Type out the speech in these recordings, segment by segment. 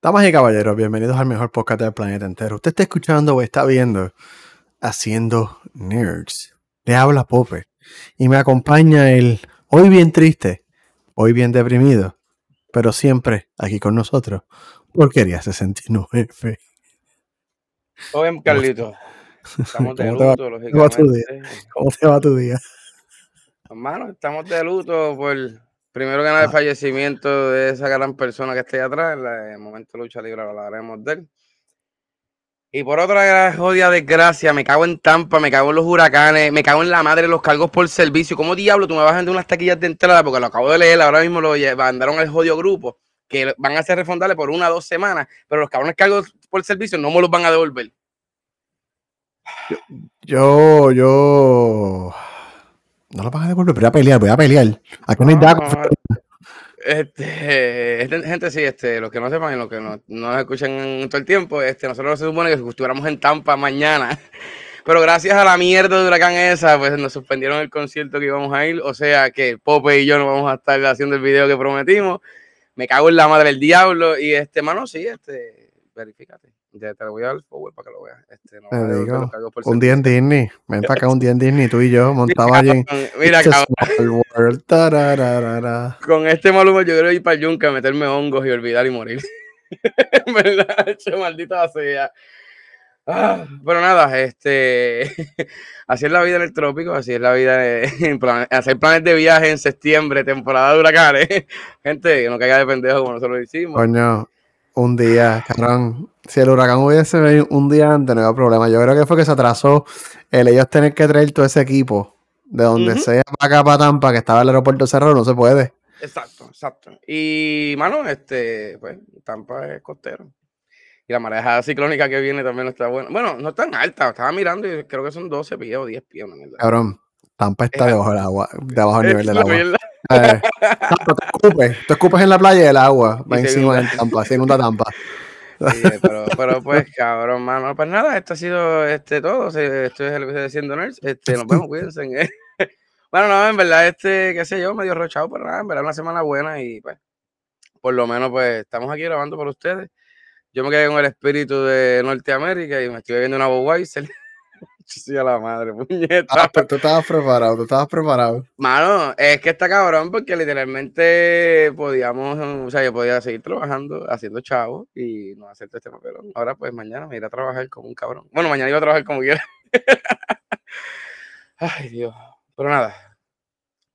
Damas y caballeros, bienvenidos al mejor podcast del planeta entero. Usted está escuchando o está viendo Haciendo Nerds. Le habla Pope y me acompaña el hoy bien triste, hoy bien deprimido, pero siempre aquí con nosotros, Porquería 69. Oye, Carlito. Estamos de ¿Cómo te va- luto, ¿Cómo lógicamente. ¿Cómo te va tu día? Hermano, estamos de luto por, primero que nada, el Ah. fallecimiento de esa gran persona que está ahí atrás. En el momento de lucha libre hablaremos de él. Y por otra jodia desgracia, me cago en Tampa, me cago en los huracanes, me cago en la madre de los cargos por servicio. ¿Cómo diablo tú me vas a vender unas taquillas de entrada? Porque lo acabo de leer, ahora mismo lo mandaron al jodido grupo, que van a ser refundables por una o dos semanas, pero los cabrones cargos por servicio no me los van a devolver. Yo, yo. No lo vas a devolver, voy a pelear, voy a pelear. Aquí no hay Este, este, gente, sí, este, los que no sepan y los que no, no nos escuchan todo el tiempo, este, nosotros se supone que estuviéramos en Tampa mañana, pero gracias a la mierda de huracán esa, pues nos suspendieron el concierto que íbamos a ir, o sea que Pope y yo no vamos a estar haciendo el video que prometimos, me cago en la madre del diablo, y este, mano, sí, este, verifícate, ya te lo voy a dar el forward para que lo veas, este, no Te digo, por Un día en Disney. Ven para acá un día en Disney, tú y yo, montado allí. Mira, cabrón, World. Con este mal humor yo quiero ir para el yunque a meterme hongos y olvidar y morir. En ¿Verdad? Che, maldita sea. Ah, pero nada, este, así es la vida en el trópico, así es la vida en plan- hacer planes de viaje en septiembre, temporada de huracanes. Gente, que no caiga de pendejo como nosotros lo hicimos. Coño, un día, cabrón. Si el huracán hubiese venido un día antes, no había problema. Yo creo que fue que se atrasó el ellos tener que traer todo ese equipo de donde sea para acá, para Tampa, que estaba el aeropuerto cerrado, no se puede. Exacto, exacto. Y, mano, este, pues, Tampa es costero. Y la marejada ciclónica que viene también no está buena. Bueno, no es tan alta, estaba mirando y creo que son 12 pies o 10 pies, mierda. Cabrón, Tampa está Es- debajo del agua, debajo del nivel del agua. mierda. Eh, Tampa, tú escupes, tú escupes en la playa y el agua va encima de Tampa, se inunda Tampa. Pero, pero pues, cabrón, mano. Pues nada, esto ha sido este todo. Esto es episodio de Siendo Nerds. Este, nos vemos, cuídense. ¿eh? Bueno, no, en verdad, este, qué sé yo, medio rochado, pero nada, en verdad, una semana buena y pues, por lo menos, pues, estamos aquí grabando por ustedes. Yo me quedé con el espíritu de Norteamérica y me estoy viendo una Budweiser. Sí, a la madre, puñeta. Ah, pero tú estabas preparado, tú estabas preparado. Mano, es que está cabrón porque literalmente podíamos, o sea, yo podía seguir trabajando, haciendo chavos y no hacer este papelón. Ahora, pues mañana me iré a trabajar como un cabrón. Bueno, mañana iba a trabajar como quiera. Ay, Dios. Pero nada,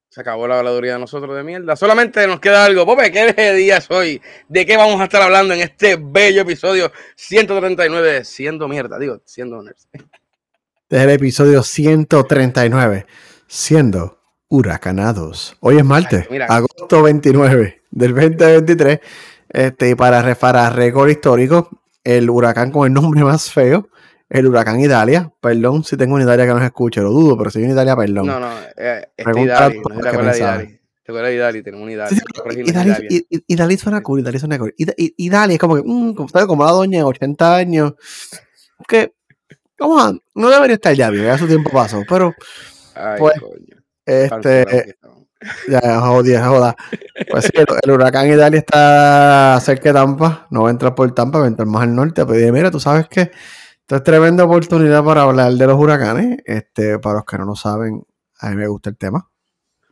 se acabó la habladuría de nosotros de mierda. Solamente nos queda algo. Pope, ¿qué día es hoy? ¿De qué vamos a estar hablando en este bello episodio 139 de Siendo Mierda? Digo, Siendo Nerds. Este es el episodio 139, siendo huracanados. Hoy es martes, agosto 29 del 2023. Este, y para, re- para récord histórico, el huracán con el nombre más feo, el huracán Italia. Perdón si tengo una Italia que nos escuche, lo dudo, pero si hay una Italia, perdón. No, no, eh, este Pregunta Idali, no te acuerdas de. Idali. ¿Te acuerdas de Idali? Tenemos un Idali. Sí, sí, Corregime, Italia, Italia. I- I- Italia suena cool, Italia suena cool. Ida- I- Italia es como que, mm, como, ¿sabes? como la doña de 80 años, que, vamos a, no debería estar ya ya su tiempo pasó, pero, Ay, pues, coño. este. Ya, jodia, joda. Pues sí, el, el huracán Italia está cerca de Tampa, no va a entrar por Tampa, va a entrar más al norte. Pero mira, tú sabes que esto es tremenda oportunidad para hablar de los huracanes. Este, para los que no lo saben, a mí me gusta el tema.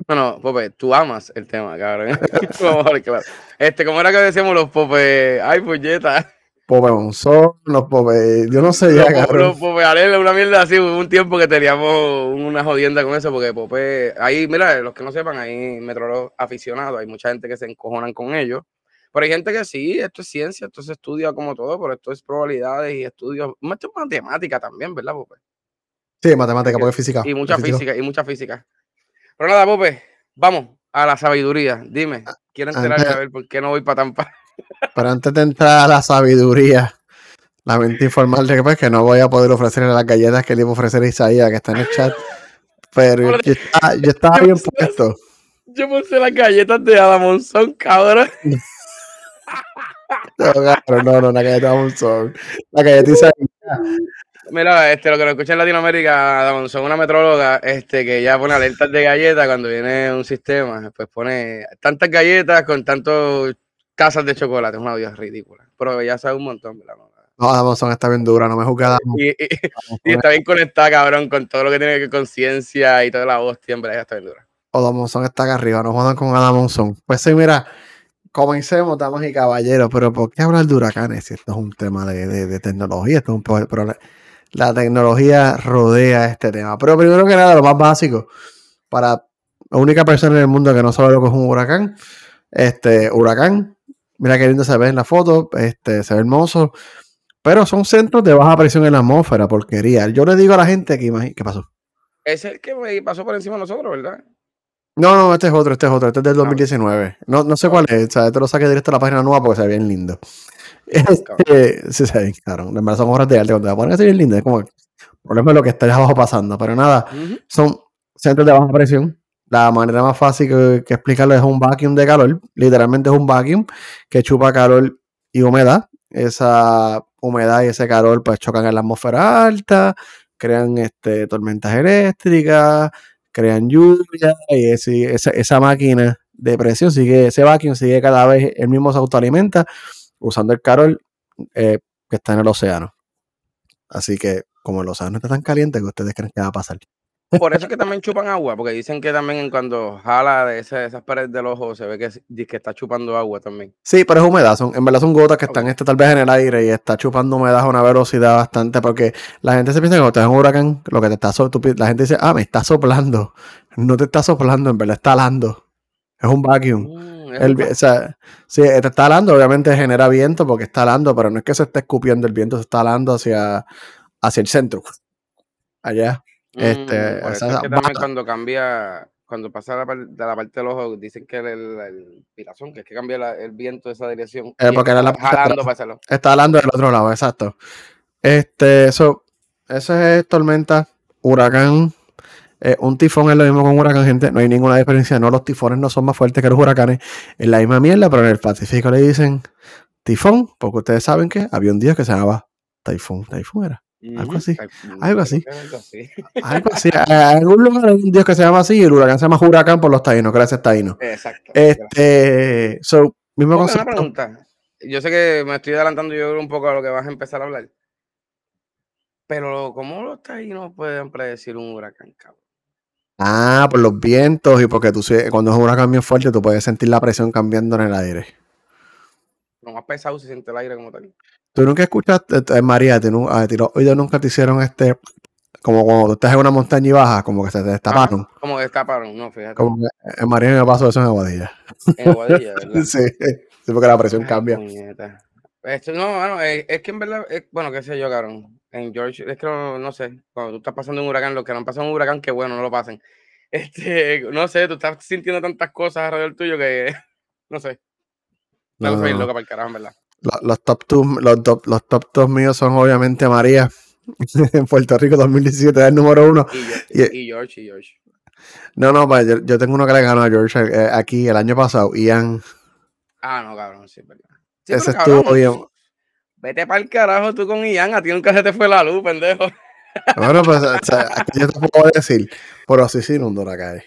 No, no, Pope, tú amas el tema, cabrón. Este, ¿cómo era que decíamos los Pope? Ay, puñeta. Pope Monzón, los Pope, yo no sé ya, Los, cabrón. los Pope Arela, una mierda así. Hubo un tiempo que teníamos una jodienda con eso, porque Pope. Ahí, mira, los que no sepan, ahí metrólogos aficionados, hay mucha gente que se encojonan con ellos. Pero hay gente que sí, esto es ciencia, esto se estudia como todo, pero esto es probabilidades y estudios. Esto es matemática también, ¿verdad, Pope? Sí, matemática, porque es física. Y mucha física, y mucha física. Pero nada, Pope, vamos a la sabiduría. Dime, quiero enterarme a ver por qué no voy para Tampa. Pero antes de entrar a la sabiduría, lamento informarle que, pues, que no voy a poder ofrecerle las galletas que le iba a ofrecer a Isaías, que está en el chat. Pero yo, estaba- yo estaba bien puesto. Yo puse las galletas de Adamonzón, cabrón. No, cabrón, no, no, una galleta Monzón. La galleta Isaías. Mira, este, lo que nos escucha en Latinoamérica, Adamonzón, una metróloga, este, que ya pone alertas de galletas cuando viene un sistema, pues pone tantas galletas con tantos tazas de chocolate, es una vida ridícula. Pero ya sabe un montón, ¿verdad? No, Amazon está bien dura, no me juzga. Y, y, y, está bien conectada, cabrón, con todo lo que tiene que ver conciencia y toda la hostia, en verdad, ya está bien dura. Monzón está acá arriba, no jodan con Adam Monzón. Pues sí, mira, comencemos, damas y caballeros, pero ¿por qué hablar de huracanes si esto es un tema de, de, de tecnología? Esto es un problema. La tecnología rodea este tema. Pero primero que nada, lo más básico, para la única persona en el mundo que no sabe lo que es un huracán, este huracán, mira qué lindo se ve en la foto, este, se ve hermoso, pero son centros de baja presión en la atmósfera, porquería. Yo le digo a la gente que, ¿qué pasó? Es el que pasó por encima de nosotros, ¿verdad? No, no, este es otro, este es otro, este es del 2019. No, no sé cuál es, o sea, te lo saqué directo a la página nueva porque se ve bien lindo. Este, sí, se ve claro. En verdad son obras de arte, cuando te ponen así bien lindo, es como el problema es lo que está abajo pasando, pero nada, son centros de baja presión. La manera más fácil que, explicarlo es un vacuum de calor, literalmente es un vacuum que chupa calor y humedad. Esa humedad y ese calor pues chocan en la atmósfera alta, crean este, tormentas eléctricas, crean lluvia y esa, esa, máquina de presión sigue, ese vacuum sigue cada vez, el mismo se autoalimenta usando el calor eh, que está en el océano. Así que como el océano está tan caliente, que ustedes creen que va a pasar? Por eso es que también chupan agua, porque dicen que también cuando jala de esas paredes del ojo se ve que, que, está chupando agua también. Sí, pero es humedad, son, en verdad son gotas que están este, tal vez en el aire y está chupando humedad a una velocidad bastante, porque la gente se piensa que cuando estás en un huracán, lo que te está soplando, la gente dice, ah, me está soplando. No te está soplando, en verdad está alando. Es un vacuum. Mm, el, o sea, sí, te está alando, obviamente genera viento porque está alando, pero no es que se esté escupiendo el viento, se está alando hacia, hacia el centro. Allá. Este, mm, es que también cuando cambia, cuando pasa la, de la parte del ojo, dicen que el, el, pirazón, que es que cambia el viento de esa dirección. Eh, porque era la jalando para Está jalando del otro lado, exacto. Este, eso, eso es tormenta, huracán. Eh, un tifón es lo mismo con un huracán, gente. No hay ninguna diferencia. No, los tifones no son más fuertes que los huracanes. Es la misma mierda, pero en el Pacífico le dicen tifón, porque ustedes saben que había un día que se llamaba Taifún. Taifún era. Algo así. Algo así. Algo así. En algún lugar hay un dios que se llama así y el huracán se llama huracán por los taínos. Gracias, taínos. Exacto. Este, so, mismo concepto. Una pregunta. Yo sé que me estoy adelantando yo un poco a lo que vas a empezar a hablar. Pero, ¿cómo los taínos pueden predecir un huracán, cabrón? Ah, por los vientos y porque tú cuando es un huracán bien fuerte, tú puedes sentir la presión cambiando en el aire. Lo más pesado se siente el aire como tal. Tú nunca escuchaste, eh, eh, María, te, oído nunca te hicieron este, como cuando tú estás en una montaña y bajas, como que se te destaparon. como que destaparon, no, fíjate. Como que en María me pasó eso en Aguadilla. En Aguadilla, ¿verdad? sí, sí, porque la presión cambia. Esto, no, bueno, es, es, que en verdad, es, bueno, qué sé yo, cabrón. En George, es que no, no, sé, cuando tú estás pasando un huracán, los que no han pasado un huracán, que bueno, no lo pasen. Este, no sé, tú estás sintiendo tantas cosas alrededor tuyo que, no sé. No, no, loca para el carajo, en verdad los, top two, los, top, los top dos míos son obviamente María en Puerto Rico 2017 es el número uno. Y, George, y George. No, no, pues, yo, tengo uno que le ganó a George eh, aquí el año pasado, Ian. Ah, no, cabrón, sí, verdad. Ese estuvo bien. Vete para el carajo tú con Ian, a ti nunca se te fue la luz, pendejo. Bueno, pues o sea, yo te puedo decir, pero sí, sí, no la cae.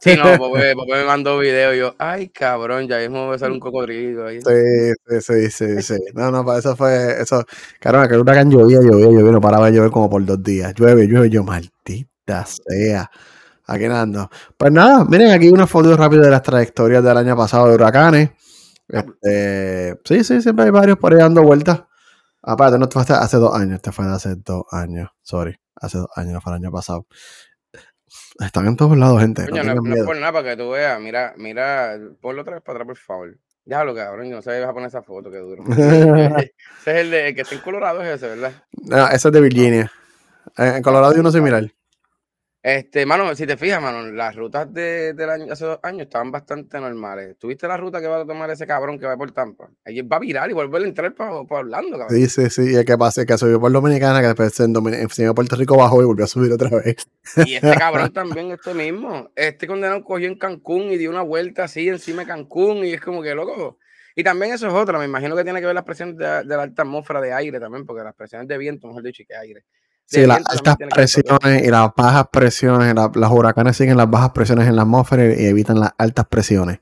Sí, no, porque, me mandó video y yo, ay, cabrón, ya mismo voy a salir un cocodrilo ahí. Sí, sí, sí, sí, No, no, para eso fue, eso, caramba, que el huracán llovía, llovía, llovía, no paraba de llover como por dos días. Llueve, llueve, yo, maldita sea. Aquí ando. Pues nada, miren aquí una foto rápida de las trayectorias del año pasado de huracanes. Este, sí, sí, siempre hay varios por ahí dando vueltas. Aparte, no, fue hace dos años, este fue de hace dos años, sorry, hace dos años, no fue el año pasado. Están en todos lados, gente. no, no, es por nada para que tú veas. Mira, mira, ponlo otra vez para atrás, por favor. Ya lo cabrón, yo no sé si vas a poner esa foto, que duro. ese es el, de, que está en Colorado, es ese, ¿verdad? No, ese es de Virginia. En Colorado hay uno similar. Este, mano, si te fijas, mano, las rutas de, del año, hace dos años estaban bastante normales. ¿Tuviste la ruta que va a tomar ese cabrón que va por Tampa? Ahí va a virar y volver a entrar para, Orlando, cabrón. Sí, sí, sí. Y es que pasa que subió por Dominicana, que después en, en Puerto Rico bajó y volvió a subir otra vez. Y este cabrón también, este mismo. Este condenado cogió en Cancún y dio una vuelta así encima de Cancún y es como que loco. Y también eso es otra, me imagino que tiene que ver las presiones de, de la alta atmósfera de aire también, porque las presiones de viento, mejor dicho, que aire Sí, las altas presiones y las bajas presiones, las huracanes siguen las bajas presiones en la atmósfera y evitan las altas presiones.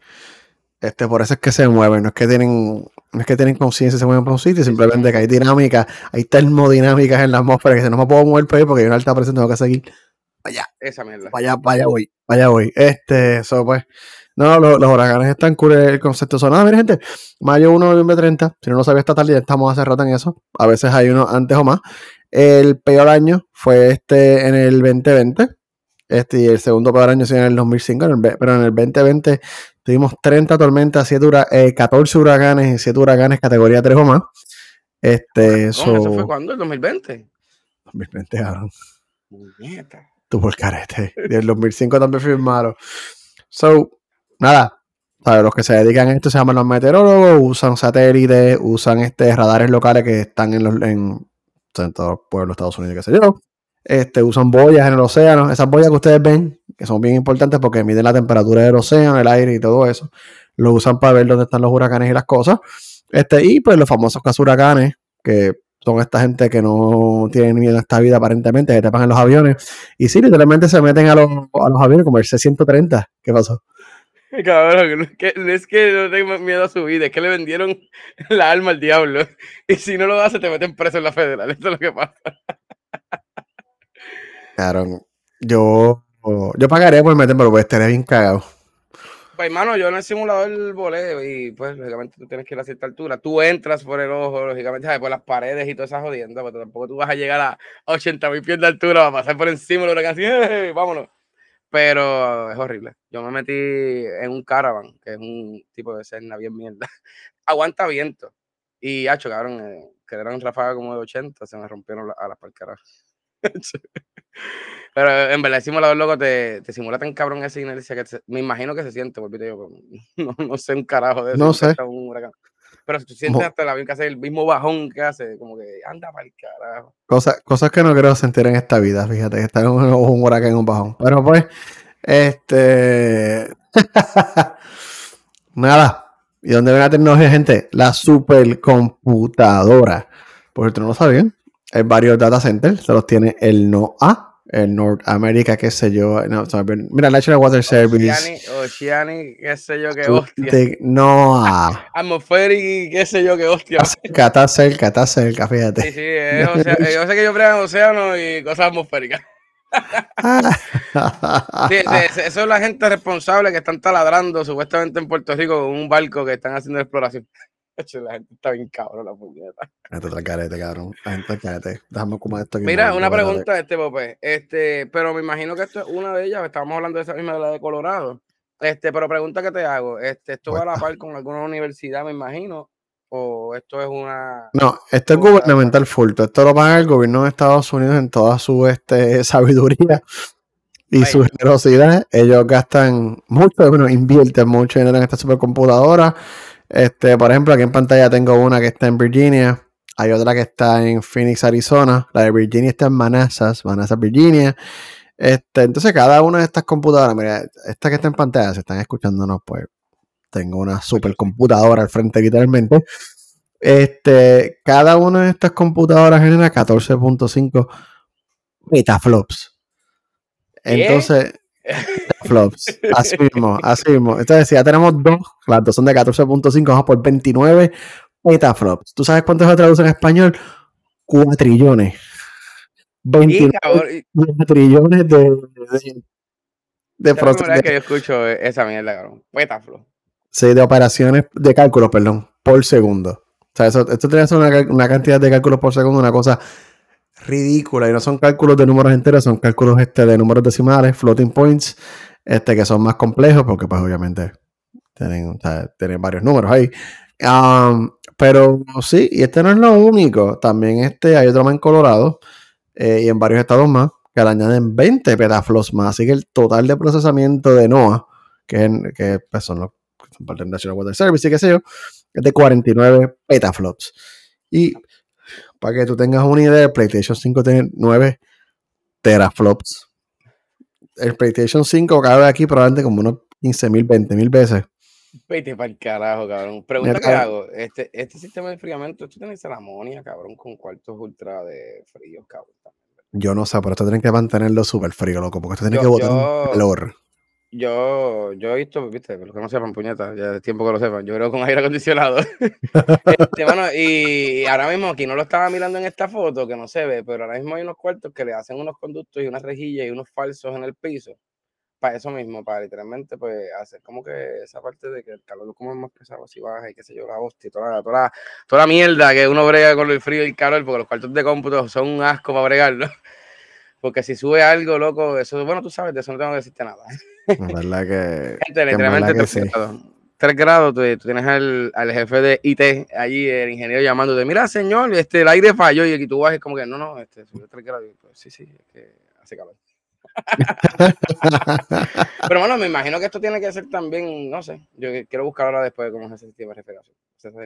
Este, por eso es que se mueven, no es que tienen, no es que tienen conciencia y se mueven por un sitio, simplemente que hay dinámica, hay termodinámicas en la atmósfera que si no me puedo mover por ahí porque hay una alta presión, tengo que seguir allá. Esa mierda. Vaya, vaya voy, vaya voy. Este, eso pues. No, los, los huracanes están cool. El concepto son nada, mira, gente. Mayo 1, noviembre 30. Si no lo sabía esta tarde, ya estamos hace rato en eso. A veces hay uno antes o más. El peor año fue este en el 2020. Este y el segundo peor año sí en el 2005. en el pero en el 2020 tuvimos 30 tormentas, 7 hura- eh, 14 huracanes y 7 huracanes categoría 3 o más. Este, ¿Cómo? ¿Eso so- fue cuándo? ¿El 2020? 2020, cabrón. Muñeca. tuvo el carete. Y el 2005 también firmaron. So, nada. ¿sabes? Los que se dedican a esto se llaman los meteorólogos, usan satélites, usan este radares locales que están en los en, en todos los pueblos de Estados Unidos, qué sé yo. Este, usan boyas en el océano. Esas boyas que ustedes ven, que son bien importantes porque miden la temperatura del océano, el aire y todo eso. Lo usan para ver dónde están los huracanes y las cosas. Este, y pues los famosos casos huracanes, que son esta gente que no tienen ni en esta vida aparentemente, que tapan en los aviones. Y sí, literalmente se meten a los, a los aviones como el C-130. ¿Qué pasó? Cabrón, no es, que, no es que no tengo miedo a su vida, es que le vendieron la alma al diablo. Y si no lo hace, te meten preso en la federal. Eso es lo que pasa. Claro, yo, yo pagaré por meterme, pero pues estaría bien cagado. Pues, hermano, yo en el simulador volé y, pues, lógicamente tú tienes que ir a cierta altura. Tú entras por el ojo, lógicamente, ¿sabes? por las paredes y todas esas jodiendas, pero tampoco tú vas a llegar a 80 mil pies de altura, vas a pasar por encima del huracán así, ¡eh! vámonos. Pero es horrible. Yo me metí en un caravan, que es un tipo de cena bien mierda. Aguanta viento. Y, hacho, cabrón, eh, que eran ráfagas como de 80, se me rompieron a las parcaras. Pero en verdad, el simulador loco te, te simula tan cabrón esa inercia que se- me imagino que se siente, volvite yo, no, no sé un carajo de eso. No sé. un huracán. Pero si tú sientes Mo- hasta el avión que hace el mismo bajón que hace, como que anda para el carajo. Cosas, cosas que no quiero sentir en esta vida, fíjate, que estar en un, un huracán en un bajón. Pero pues, este. Nada. ¿Y dónde ven la tecnología, gente? La supercomputadora. Por cierto, no lo sabían. Hay varios data centers. Se los tiene el NOAA, el North America, qué sé yo. No. Mira, National Water Service. Oceani, qué sé yo, qué hostia. NOAA. Atmospheric, qué sé yo, qué hostia. Está cerca, está cerca, está cerca, Sí, fíjate. sí, es eh, yo sé que yo brego en océano y cosas atmosféricas. Sí, sí, eso es la gente responsable que están taladrando supuestamente en Puerto Rico con un barco que están haciendo exploración. La gente está bien cabrón, la puñeta. La gente está carete, cabrón. La gente carete. Déjame comer esto aquí. Mira, una pregunta, este Pope. Este, pero me imagino que esto es una de ellas. Estábamos hablando de esa misma de la de Colorado. Este, pero pregunta que te hago. Este, ¿esto va a la Cuesta. par con alguna universidad, me imagino? ¿O esto es una. No, esto es gubernamental full. Esto lo paga el gobierno de Estados Unidos en toda su este, sabiduría y Ay. su generosidad. Ellos gastan mucho, bueno, invierten mucho dinero en esta supercomputadora. Este, por ejemplo, aquí en pantalla tengo una que está en Virginia. Hay otra que está en Phoenix, Arizona. La de Virginia está en Manassas, Manassas, Virginia. Este, entonces, cada una de estas computadoras, mira, esta que está en pantalla, si están escuchándonos, pues tengo una supercomputadora al frente, literalmente. Este, cada una de estas computadoras genera 14.5 petaflops. ¿Qué? Entonces, petaflops. Así mismo, así mismo. Entonces, si ya tenemos dos, las dos son de 14.5, vamos por 29 petaflops. ¿Tú sabes cuánto se traduce en español? Cuatrillones. Y, 29 cabrón, y- trillones de, de, de, es la primera proce- vez de- que yo escucho eh, esa mierda, cabrón. Pétaflo. sí, de operaciones de cálculo, perdón, por segundo. O sea, eso, esto tiene que ser una, una cantidad de cálculos por segundo, una cosa ridícula. Y no son cálculos de números enteros, son cálculos este, de números decimales, floating points, este, que son más complejos, porque pues obviamente tienen, tienen varios números ahí. Um, pero sí, y este no es lo único. También este, hay otro más en Colorado eh, y en varios estados más que le añaden 20 petaflops más. Así que el total de procesamiento de NOAA, que, que pues, son los que son parte del National Water Service y qué sé yo, es de 49 petaflops. Y para que tú tengas una idea, el PlayStation 5 tiene 9 teraflops. El PlayStation 5 cabe aquí probablemente como unos 15.000, 20.000 veces. Vete para el carajo, cabrón. Pregunta que hago. Este, este sistema de enfriamiento, tú tienes la amonia, cabrón, con cuartos ultra de frío, cabrón. Yo no sé, pero esto tienen que mantenerlo súper frío, loco, porque esto tiene Yo- que botar yo- un calor. Yo, yo he visto, viste, los que no sepan, puñetas, ya es tiempo que lo sepan, yo creo con aire acondicionado. este, bueno, y ahora mismo aquí no lo estaba mirando en esta foto, que no se ve, pero ahora mismo hay unos cuartos que le hacen unos conductos y unas rejillas y unos falsos en el piso. Para eso mismo, para literalmente, pues, hacer como que esa parte de que el calor como es más pesado, si baja y qué sé yo, la hostia, toda la, toda, la, toda la mierda que uno brega con el frío y el calor, porque los cuartos de cómputo son un asco para bregarlo. Porque si sube algo, loco, eso, bueno, tú sabes, de eso no tengo que decirte nada. La verdad que. Gente, literalmente sí. grados. Tres grados, tú, tú tienes al, al, jefe de IT allí, el ingeniero llamándote, mira, señor, este, el aire falló, y aquí tú vas como que, no, no, este, subió tres grados. Pues, sí, sí, es que hace calor. Pero bueno, me imagino que esto tiene que ser también, no sé, yo quiero buscar ahora después cómo es ese sistema de refrigeración.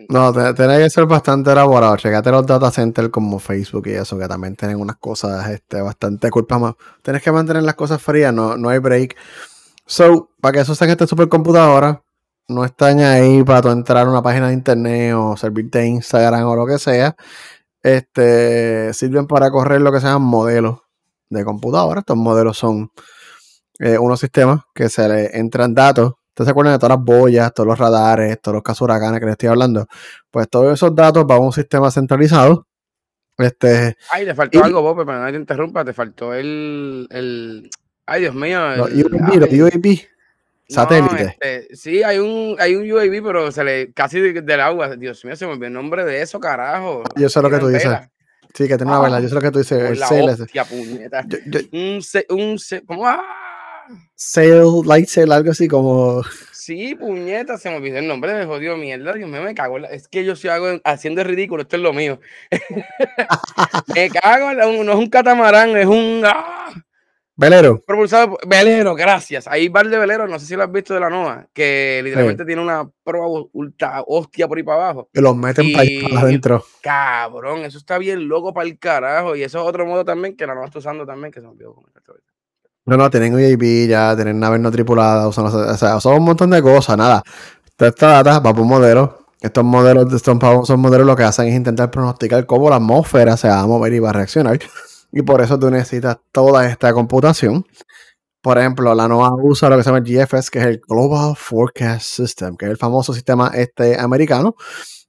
No, tiene que ser bastante elaborado. Checate los data centers como Facebook y eso, que también tienen unas cosas este, bastante culpa más. Tienes que mantener las cosas frías, no, no hay break. So, para que eso en esta supercomputadora, no están ahí para tú entrar a una página de internet o servirte Instagram o lo que sea. Este, sirven para correr lo que sean modelos de computadora. Estos modelos son eh, unos sistemas que se le entran datos ¿Ustedes se acuerdan de todas las boyas, todos los radares, todos los casos huracanes que les estoy hablando? Pues todos esos datos van a un sistema centralizado. Este, Ay, le faltó algo, Bob, pero no te interrumpa, te faltó el, el... Ay, Dios mío. Los UAV, los UAV satélite. No, este, sí, hay un, hay un UAV, pero se le casi del agua. Dios mío, se me olvidó el nombre de eso, carajo. Yo sé lo que tú dices. Sí, que tiene una vela, yo sé lo que tú dices. El sail hostia, puñeta. Yo, yo, un, un, ¿cómo? ¡Ah! Sail, light sail, algo así como. Sí, puñeta, se me olvidó el nombre, me jodió mierda. Dios mío, me cago. Es que yo si hago haciendo el ridículo, esto es lo mío. me cago, no es un catamarán, es un. ¡ah! Velero. Propulsado velero, gracias. Hay bar de velero, no sé si lo has visto de la NOA, que literalmente sí. tiene una prueba ultra hostia por ahí para abajo. Que los meten y, para adentro. Cabrón, eso está bien loco para el carajo. Y eso es otro modo también que la NOA está usando también, que se me olvidó comentar no, no, tienen UAV ya, tienen naves no tripuladas, usan, o sea, son un montón de cosas, nada. Toda esta data va por un modelo. Estos modelos, estos son modelos lo que hacen es intentar pronosticar cómo la atmósfera se va a mover y va a reaccionar. Y por eso tú necesitas toda esta computación. Por ejemplo, la NOAA usa lo que se llama GFS, que es el Global Forecast System, que es el famoso sistema este americano.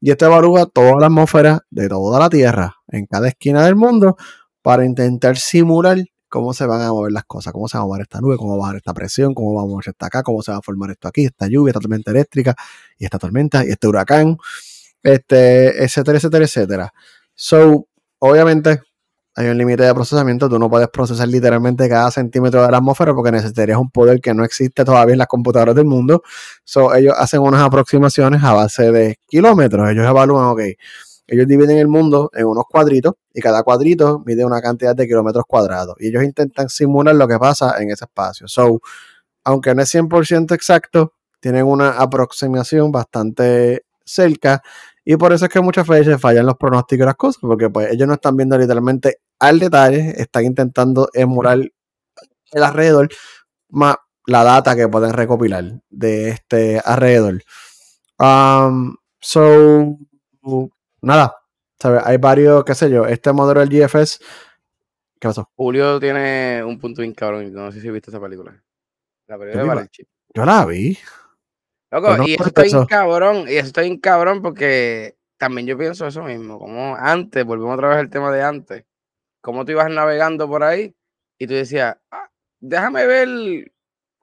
Y este evalúa toda la atmósfera de toda la Tierra, en cada esquina del mundo, para intentar simular cómo se van a mover las cosas, cómo se va a mover esta nube, cómo va a bajar esta presión, cómo va a moverse esta acá, cómo se va a formar esto aquí, esta lluvia, esta tormenta eléctrica, y esta tormenta, y este huracán, este, etcétera, etcétera, etcétera. So, obviamente, hay un límite de procesamiento, tú no puedes procesar literalmente cada centímetro de la atmósfera porque necesitarías un poder que no existe todavía en las computadoras del mundo. So, ellos hacen unas aproximaciones a base de kilómetros, ellos evalúan, ok, ellos dividen el mundo en unos cuadritos y cada cuadrito mide una cantidad de kilómetros cuadrados. Y ellos intentan simular lo que pasa en ese espacio. So, aunque no es 100% exacto, tienen una aproximación bastante cerca. Y por eso es que muchas veces fallan los pronósticos y las cosas, porque pues ellos no están viendo literalmente al detalle, están intentando emular el alrededor más la data que pueden recopilar de este alrededor. Um, so, nada, ¿sabes? Hay varios, qué sé yo, este modelo del GFS. ¿Qué pasó? Julio tiene un punto bien cabrón. No sé si viste esa película. La película de. Yo la vi. Loco, no y eso está bien cabrón. Y eso está bien cabrón porque también yo pienso eso mismo. Como antes, volvemos otra vez al tema de antes. Como tú ibas navegando por ahí y tú decías, ah, déjame ver,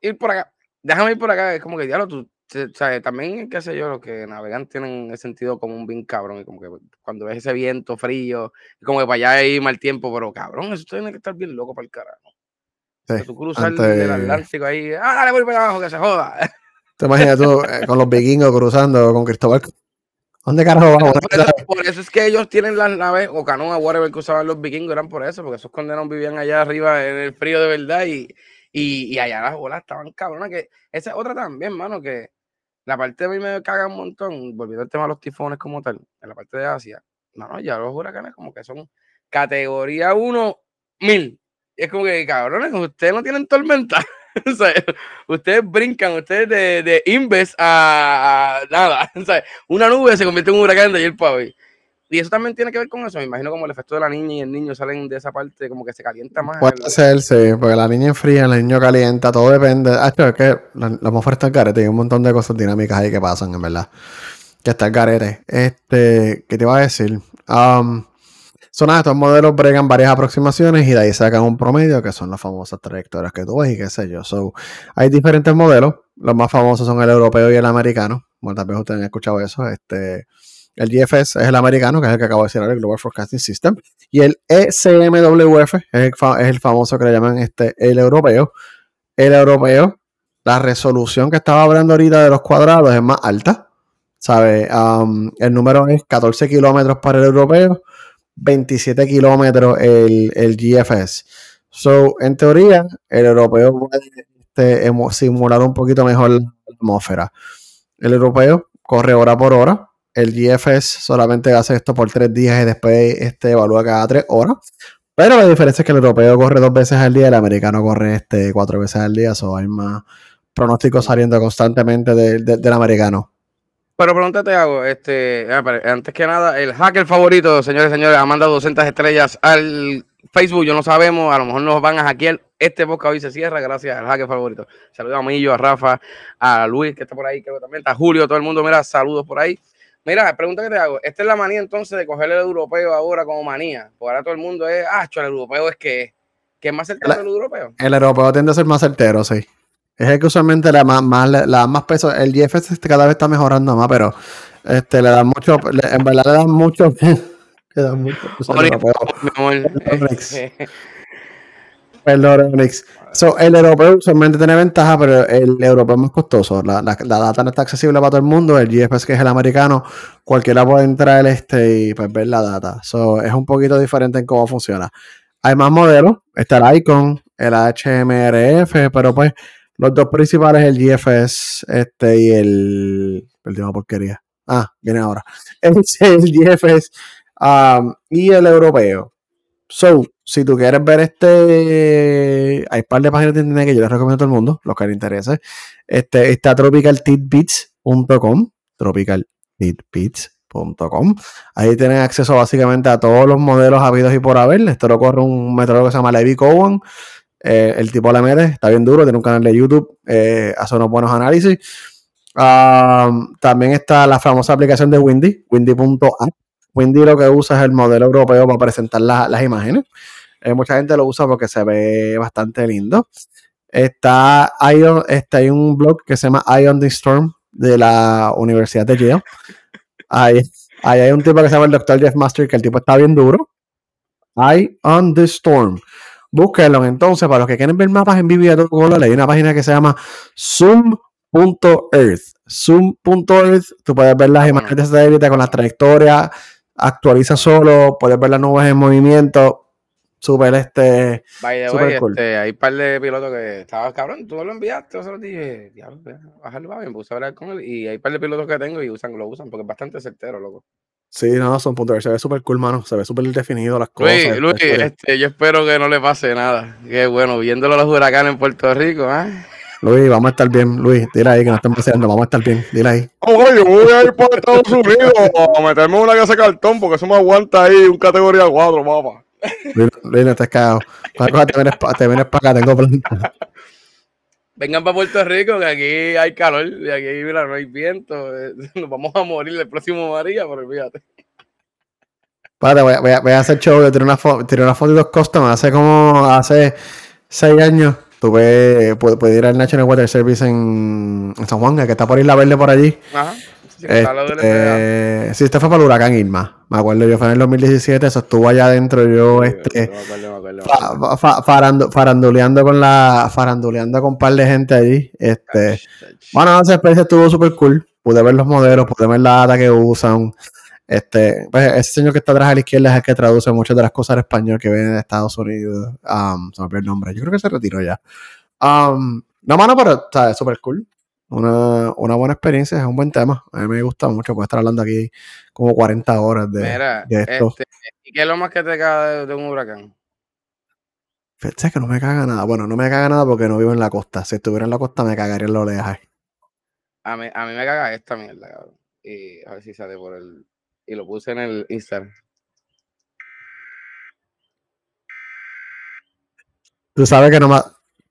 ir por acá. Déjame ir por acá. Es como que, diablo, tú sea, también, qué sé yo, los que navegan tienen el sentido como un bien cabrón, y como que cuando ves ese viento frío, como que para allá hay mal tiempo, pero cabrón, eso tiene que estar bien loco para el carajo. Sí, tú cruzas antes... el Atlántico ahí, ah, dale, voy para abajo, que se joda. Te imaginas tú eh, con los vikingos cruzando con Cristóbal. ¿Dónde carajo vamos? Por eso, por eso, es que ellos tienen las naves o canoas, whatever, que usaban los vikingos, eran por eso, porque esos condenados vivían allá arriba en el frío de verdad y, y, y allá las olas estaban cabronas. Que esa es otra también, mano, que la parte de mí me caga un montón, volviendo al tema de los tifones como tal, en la parte de Asia, no, no, ya los huracanes como que son categoría 1, 1000. Es como que, cabrones, ustedes no tienen tormenta. o sea, ustedes brincan, ustedes de, de Inves a, a nada. O sea, una nube se convierte en un huracán de ayer para hoy. Y eso también tiene que ver con eso. Me imagino como el efecto de la niña y el niño salen de esa parte, como que se calienta más. Puede ser, sí, porque la niña enfría, el niño calienta, todo depende. Ah, es que la, la atmósfera está en carete, hay un montón de cosas dinámicas ahí que pasan, en verdad. Que está el carete. Este, ¿qué te iba a decir? Um, son nada, estos modelos bregan varias aproximaciones y de ahí sacan un promedio que son las famosas trayectorias que tú ves y qué sé yo. So, hay diferentes modelos. Los más famosos son el europeo y el americano. Bueno, tal vez ustedes han escuchado eso. Este, el GFS es el americano, que es el que acabo de decir, el Global Forecasting System. Y el ECMWF es el, es el famoso que le llaman este, el europeo. El europeo, la resolución que estaba hablando ahorita de los cuadrados es más alta. ¿Sabe? Um, el número es 14 kilómetros para el europeo 27 kilómetros el, el, GFS. So, en teoría, el europeo puede este, simular un poquito mejor la atmósfera. El europeo corre hora por hora. El GFS solamente hace esto por tres días y después este, evalúa cada tres horas. Pero la diferencia es que el europeo corre dos veces al día el americano corre este, cuatro veces al día. So, hay más pronósticos saliendo constantemente del americano. Pero pregúntate hago, este, ah, antes que nada, el hacker favorito, señores y señores, ha mandado 200 estrellas al Facebook, yo no sabemos, a lo mejor nos van a hackear. Este podcast hoy se cierra gracias al hacker favorito. Saludos a Millo, a Rafa, a Luis, que está por ahí, creo que también, a Julio, todo el mundo, mira, saludos por ahí. Mira, pregunta que te hago, esta es la manía entonces de coger el europeo ahora como manía, porque ahora todo el mundo es, ah, el europeo es que, que es más certero el, el europeo. El europeo tiende a ser más certero, sí. Es el que usualmente la más, más, la más peso. El GFS este cada vez está mejorando más, pero este le dan mucho, en verdad le dan mucho. le dan mucho. Perdón, Onyx. So, el europeo usualmente tiene ventaja, pero el europeo es más costoso. La, la, la, data no está accesible para todo el mundo. El GFS, que es el americano, cualquiera puede entrar este y pues, ver la data. So, es un poquito diferente en cómo funciona. Hay más modelos. Está el Icon, el HMRF, pero pues los dos principales, el GFS este, y el. Perdón, porquería. Ah, viene ahora. El, el GFS um, y el europeo. So, si tú quieres ver este. Hay un par de páginas de internet que yo les recomiendo a todo el mundo, los que les interese. Este, está tropicaltidbits.com. Tropicaltidbits.com. Ahí tienen acceso básicamente a todos los modelos habidos y por haber. Esto lo corre un metrólogo que se llama Levi Cowan. Eh, el tipo le está bien duro, tiene un canal de YouTube, eh, hace unos buenos análisis. también está la famosa aplicación de Windy, windy.app. Windy lo que usa es el modelo europeo para presentar las imágenes. Eh, mucha gente lo usa porque se ve bastante lindo. Está, hay, está, hay un blog que se llama Eye on the Storm de la Universidad de Yale. Ahí, ahí hay un tipo que se llama el Dr. Jeff Master, que el tipo está bien duro. Eye on the Storm. Búsquenlo entonces, para los que quieren ver mapas en vivo y a todo color, hay una página que se llama zoom.earth. Zoom.earth, tú puedes ver las imágenes de satélite con la trayectoria, actualiza solo, puedes ver las nubes en movimiento. Súper este. By the way, cool. este, hay un par de pilotos que estaban cabrón, tú lo enviaste, yo se lo dije, diablo, bajarlo bien, puse a hablar con él. Y hay un par de pilotos que tengo y usan, lo usan porque es bastante certero, loco. Sí, no, son puntos. Se ve súper cool, mano. Se ve súper definido las cosas. Luis, Luis este, yo espero que no le pase nada. Qué bueno, viéndolo los huracanes en Puerto Rico, ¿eh? Luis, vamos a estar bien, Luis. Dile ahí que no estén paseando, vamos a estar bien. Dile ahí. Oh, yo voy a ir para Estados Unidos a meterme una casa de cartón porque eso me aguanta ahí un categoría 4, papá. Luis, Luis no estás cagado. Te vienes para te vienes acá, tengo planta. Vengan para Puerto Rico, que aquí hay calor, y aquí mira, no hay viento. Nos vamos a morir el próximo María, pero fíjate. Párate, voy, voy, voy, a hacer show. Yo tiré una, foto, tiré una foto de dos custom hace como hace seis años. Tuve, pude, ir al National Water Service en, en, San Juan, que está por Isla Verde por allí. Ajá. Sí, este, sí, este fue para el huracán Irma. Me acuerdo, yo fue en el 2017, eso estuvo allá adentro. Yo, este, faranduleando con la, faranduleando con un par de gente allí. Este, bueno, esa experiencia estuvo súper cool. Pude ver los modelos, pude ver la data que usan. Este, pues ese señor que está atrás a la izquierda es el que traduce muchas de las cosas en español que vienen de Estados Unidos. Um, se me olvidó el nombre. Yo creo que se retiró ya. Um, no, mano, pero está súper cool. Una, una, buena experiencia, es un buen tema. A mí me gusta mucho, puedo estar hablando aquí como 40 horas de, Mira, de esto. Este, ¿Y qué es lo más que te caga de, de un huracán? Fíjate que no me caga nada. Bueno, no me caga nada porque no vivo en la costa. Si estuviera en la costa me cagaría en la oleaje. A mí, a mí me caga esta mierda, cabrón. Y a ver si sale por el y lo puse en el Instagram. Tú sabes que no me,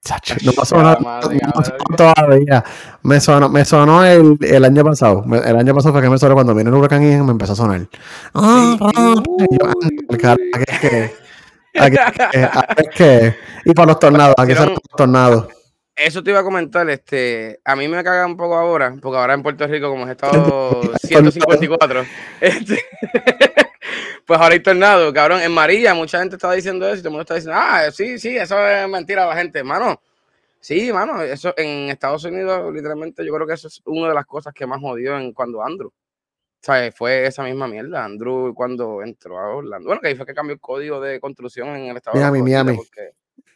chacho, no La madre, no todavía. Me sonó, me sonó el, el año pasado. El año pasado fue que me sonó cuando vino el huracán y me empezó a sonar. Ah, y para los tornados, aquí son los tornados. Eso te iba a comentar, este, a mí me caga un poco ahora, porque ahora en Puerto Rico, como es estado 154, este, pues ahora hay tornado, cabrón. En María, mucha gente estaba diciendo eso y todo el mundo está diciendo, ah, sí, sí, eso es mentira a la gente, mano. Sí, mano, eso en Estados Unidos, literalmente, yo creo que eso es una de las cosas que más jodió en cuando Andrew. ¿Sabes? Fue esa misma mierda. Andrew cuando entró a Orlando. Bueno, que ahí fue que cambió el código de construcción en el estado Miami, de Miami. porque-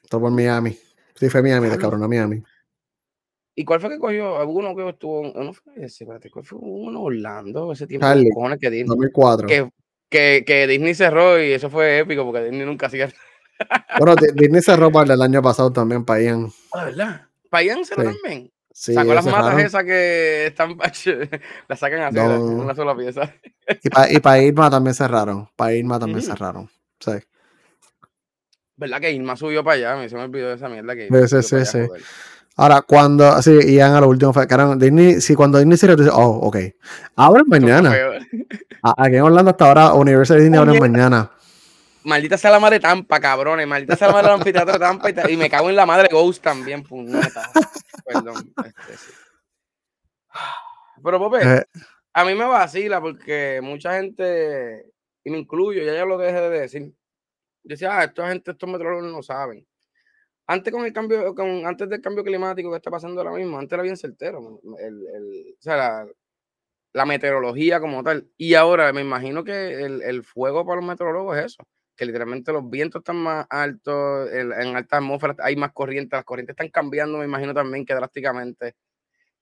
Todo por Miami. Sí, fue Miami, de cabrón, a Miami. ¿Y cuál fue que cogió? Alguno que estuvo. No fue ese, ¿cuál fue uno Orlando? Ese tiempo. Charlie. Que Disney. 2004. Que, que, que Disney cerró y eso fue épico porque Disney nunca hacía. Bueno, Di- Disney cerró para el año pasado también para Ian. Ah, ¿verdad? Payan cerró Sí. también. Sí, Sacó las cerraron. matas esas que están. las sacan así, No. en una sola pieza. Y para y pa Irma también cerraron. Para Irma también cerraron. Sí. ¿Verdad que Irma subió para allá? Me se me olvidó de esa mierda que. Sí, Irma sí, sí, sí. Ahora, cuando. Sí, Ian a lo último fue. Caramba, Disney, sí, cuando Disney tú dices, oh, ok. Abren mañana. Aquí en Orlando hasta ahora, Universal Disney abren mañana. Maldita sea la madre Tampa, cabrones. Maldita sea la madre del anfiteatro de Tampa. Y, me cago en la madre Ghost también, puñeta. Perdón. Este, sí. Pero, Pope, Eh, a mí me vacila porque mucha gente, y me incluyo, ya yo lo dejé de decir. Yo decía, ah, esta gente, estos meteorólogos no saben. Antes con el cambio, con, antes del cambio climático que está pasando ahora mismo, antes era bien certero. El, el- o sea, la, la meteorología como tal. Y ahora me imagino que el, el fuego para los meteorólogos es eso. Que literalmente los vientos están más altos, en alta atmósfera hay más corrientes, las corrientes están cambiando, me imagino también que drásticamente.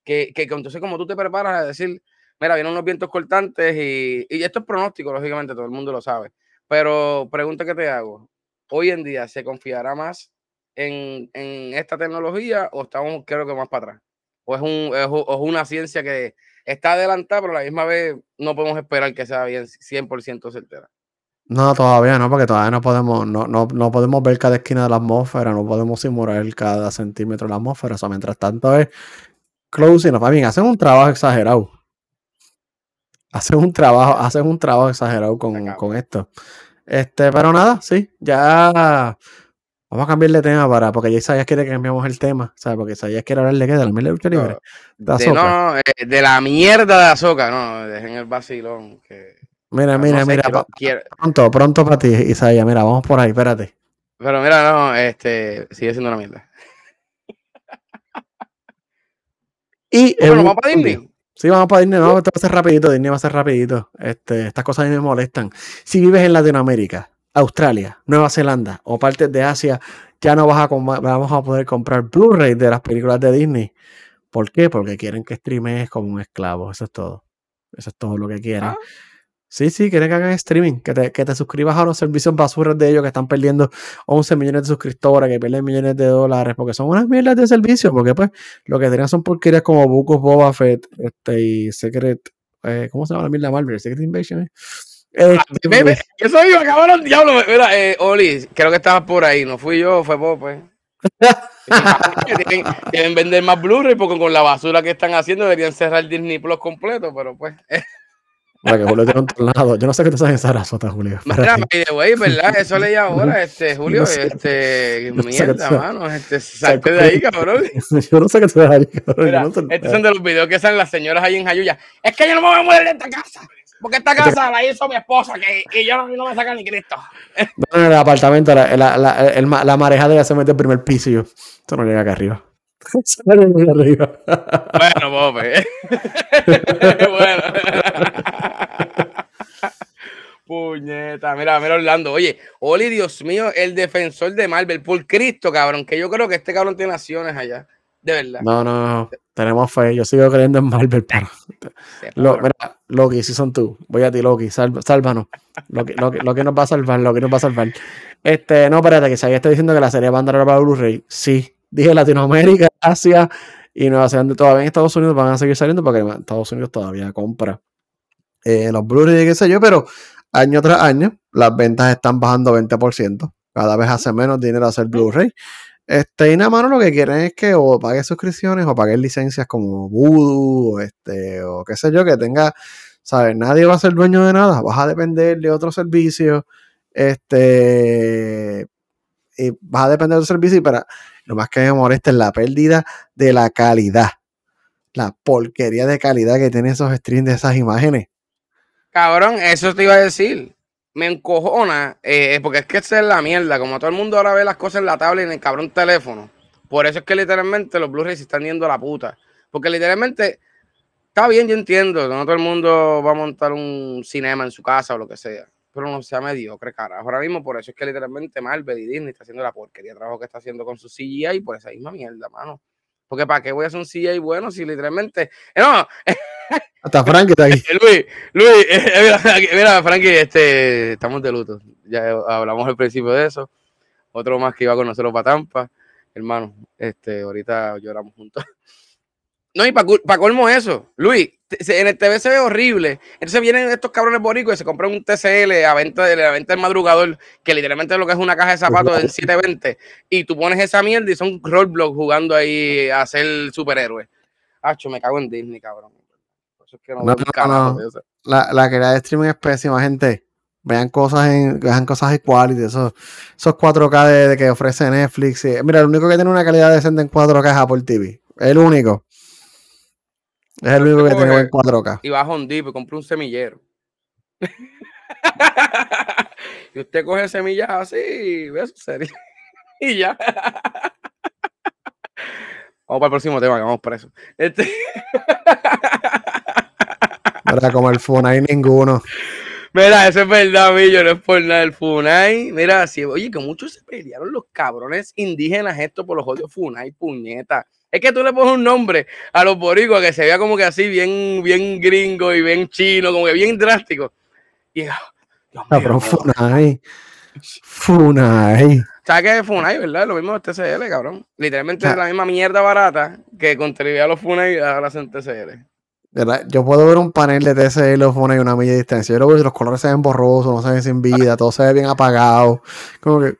Que, que, que entonces como tú te preparas a decir, mira, vienen unos vientos cortantes y, y esto es pronóstico, lógicamente, todo el mundo lo sabe. Pero pregunta que te hago, hoy en día, ¿se confiará más en, en esta tecnología o estamos, creo que más para atrás? ¿O es, un, es, o es una ciencia que está adelantada, pero a la misma vez no podemos esperar que sea bien 100% certera? no, todavía no, porque todavía no podemos, no, no, no podemos ver cada esquina de la atmósfera, no podemos simular cada centímetro de la atmósfera. O sea, mientras tanto es close enough. Bien, hacen un trabajo exagerado. Hacen un trabajo, hacen un trabajo exagerado con, con esto. Este, pero nada, sí, ya vamos a cambiar de tema para, porque ya Isaías quiere que cambiemos el tema, ¿sabes? Porque Isaías quiere hablar de qué, de la mierda de lucha libre. De Ahsoka. no, no, eh, de la mierda de Azoka, no, dejen el vacilón. Que, Mira, no mira, sé, mira, pa- pronto, pronto para ti, Isaías, mira, vamos por ahí, espérate. pero mira, no, este, sigue siendo una mierda. Y Bueno, el vamos para Disney. Sí, vamos para Disney. No, esto va a ser rapidito. Disney va a ser rapidito. Este, estas cosas a mí me molestan. Si vives en Latinoamérica, Australia, Nueva Zelanda o partes de Asia, ya no vas a vamos a poder comprar Blu-ray de las películas de Disney. ¿Por qué? Porque quieren que streames como un esclavo. Eso es todo. Eso es todo lo que quieren. Ah. Sí, sí, quieren que hagan streaming, que te, que te suscribas a los servicios basuras de ellos que están perdiendo 11 millones de suscriptores, que pierden millones de dólares, porque son unas mierdas de servicio, porque pues lo que tenían son porquerías como of Boba Fett este, y Secret, eh, ¿cómo se llama la mierda Marvel? Secret Invasion, ¿eh? Este, ve, Eso iba, cabrón, diablo. Mira, eh, Oli, creo que estabas por ahí. No fui yo, fue vos, pues. tienen vender más Blu-ray porque con la basura que están haciendo deberían cerrar Disney Plus completo, pero pues. para que Julio tiene un tornado. Yo no sé qué te sabes esa razota, Julio. Mira, espérate. by the way, ¿verdad? Eso leí ahora, este, Julio, No sé. este, No mierda, mano, este, salte de ahí, cabrón. Yo no sé qué te sabes, cabrón. Mira, no sé- estos son de los videos que salen las señoras ahí en Jayuya. Es que yo no me voy a mover de esta casa, porque esta casa la hizo mi esposa, que, y yo no, no me saca ni Cristo. No, en el apartamento, la, la, la, el la marejada ya se mete en primer piso y yo. Esto no llega acá arriba. Eso no llega arriba. Bueno, Bobe. bueno. Puñeta, mira, mira Orlando. Oye, Oli, Dios mío, el defensor de Marvel, por Cristo, cabrón, que yo creo que este cabrón tiene acciones allá. De verdad. No, no, no. Tenemos fe. Yo sigo creyendo en Marvel, pero. Lo, mira, Loki, si son tú. Voy a ti, Loki. Salva, sálvanos. Lo que, lo, que, lo que nos va a salvar, lo que nos va a salvar. Este, no, espérate, que se está diciendo que la serie va a andar para Blu-ray. Sí. Dije Latinoamérica, Asia y Nueva Zelanda. Todavía en Estados Unidos van a seguir saliendo porque Estados Unidos todavía compra eh, los Blu-ray qué sé yo, pero año tras año las ventas están bajando 20%. Cada vez hace menos dinero hacer Blu-ray. Este, y nada más lo que quieren es que o pague suscripciones o pague licencias como Voodoo, o este, o qué sé yo, que tenga, ¿sabes? Nadie va a ser dueño de nada, vas a depender de otros servicios, este, y vas a depender de otros servicios, pero lo más que me molesta es la pérdida de la calidad, la porquería de calidad que tienen esos streams de esas imágenes. Cabrón, eso te iba a decir. Me encojona, eh, porque es que esa es la mierda. Como todo el mundo ahora ve las cosas en la tablet y en el cabrón teléfono. Por eso es que literalmente los Blu-rays se están yendo a la puta. Porque literalmente, está bien, yo entiendo. No todo el mundo va a montar un cinema en su casa o lo que sea. Pero no sea mediocre, cara. Ahora mismo, por eso es que literalmente Marvel y Disney está haciendo la porquería de trabajo que está haciendo con su CGI por esa misma mierda, mano. Porque para qué voy a hacer un CGI bueno si literalmente. No, Hasta Frank está aquí. Luis, Luis, eh, mira, mira, Frankie, este, estamos de luto. Ya hablamos al principio de eso. Otro más que iba con nosotros para Tampa. Hermano, este, ahorita lloramos juntos. No, y para colmo eso, Luis, en el TV se ve horrible. Entonces vienen estos cabrones boricos y se compran un TCL a venta, de la venta del madrugador, que literalmente es lo que es una caja de zapatos del 720, y tú pones esa mierda y son roadblocks jugando ahí a ser superhéroe. Hacho, me cago en Disney, cabrón. Por eso es que no, No, no, carajo no. La, la calidad de streaming es pésima, gente. Vean cosas en, vean cosas de quality, esos, esos 4K de, de que ofrece Netflix. mira, el único que tiene una calidad decente en 4K es Apple TV. El único. Es el único que tiene buen 4K. y va a Home Depot y compra un semillero. y usted coge semillas así y ve su serie. y ya. vamos para el próximo tema, que vamos presos. Este... Como el Funai ninguno. Mira, eso es verdad, Millo, no es por nada. El Funai, mira, sí, oye, que muchos se pelearon los cabrones indígenas esto por los odios Funai, puñeta. Es que tú le pones un nombre a los boricuas que se vea como que así, bien, bien gringo y bien chino, como que bien drástico. Y, ah, Dios mío, Cabrón, no. Funai. Funai. ¿Sabes qué es Funai, verdad? Lo mismo es TCL, cabrón. Literalmente Ah. es la misma mierda barata que contribuía a los Funai ahora hacen TCL. ¿Verdad? Yo puedo ver un panel de TCL o Funai a una milla de distancia. Yo lo veo y los colores se ven borrosos, no se ven sin vida, todo se ve bien apagado. Como que,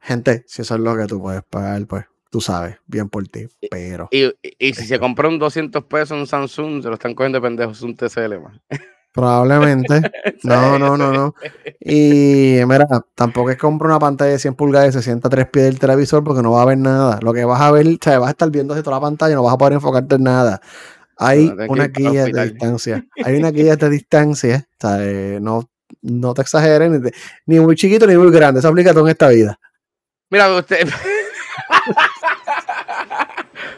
gente, si eso es lo que tú puedes pagar, pues tú sabes, bien por ti. Pero, Y, y- y si se compra un 200 pesos en Samsung, se lo están cogiendo de pendejos, un TCL probablemente. No, no, no, no. Y mira, tampoco es compre una pantalla de 100 pulgadas y se sienta tres pies del televisor porque no va a ver nada. Lo que vas a ver, o sea, vas a estar viendo hacia toda la pantalla y no vas a poder enfocarte en nada. Hay una guía de distancia. Hay una guía de distancia. O sea, eh, no, no te exageres, ni, te- ni muy chiquito ni muy grande. Eso aplica todo en esta vida. Mira, usted.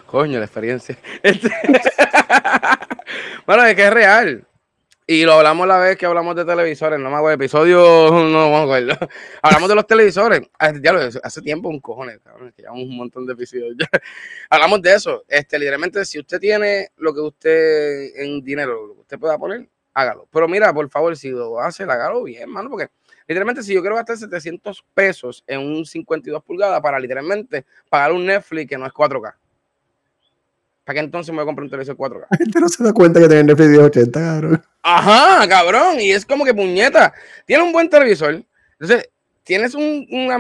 Coño, la experiencia. Este... bueno, es que es real. Y lo hablamos la vez que hablamos de televisores, no me acuerdo, episodio, no me acuerdo. hablamos de los televisores. Ah, Ya lo hace tiempo un cojones, cabrón, que llevamos un montón de episodios ya. hablamos de eso. Este, literalmente, si usted tiene lo que usted en dinero, lo que usted pueda poner, hágalo. Pero mira, por favor, si lo hace, hágalo bien, mano, porque literalmente si yo quiero gastar 700 pesos en un 52 pulgadas para literalmente pagar un Netflix que no es 4K. ¿Para qué entonces me voy a comprar un televisor 4K? La gente no se da cuenta que tiene Netflix 1080, cabrón. Ajá, cabrón. Y es como que puñeta. Tiene un buen televisor. Entonces, tienes un. Una,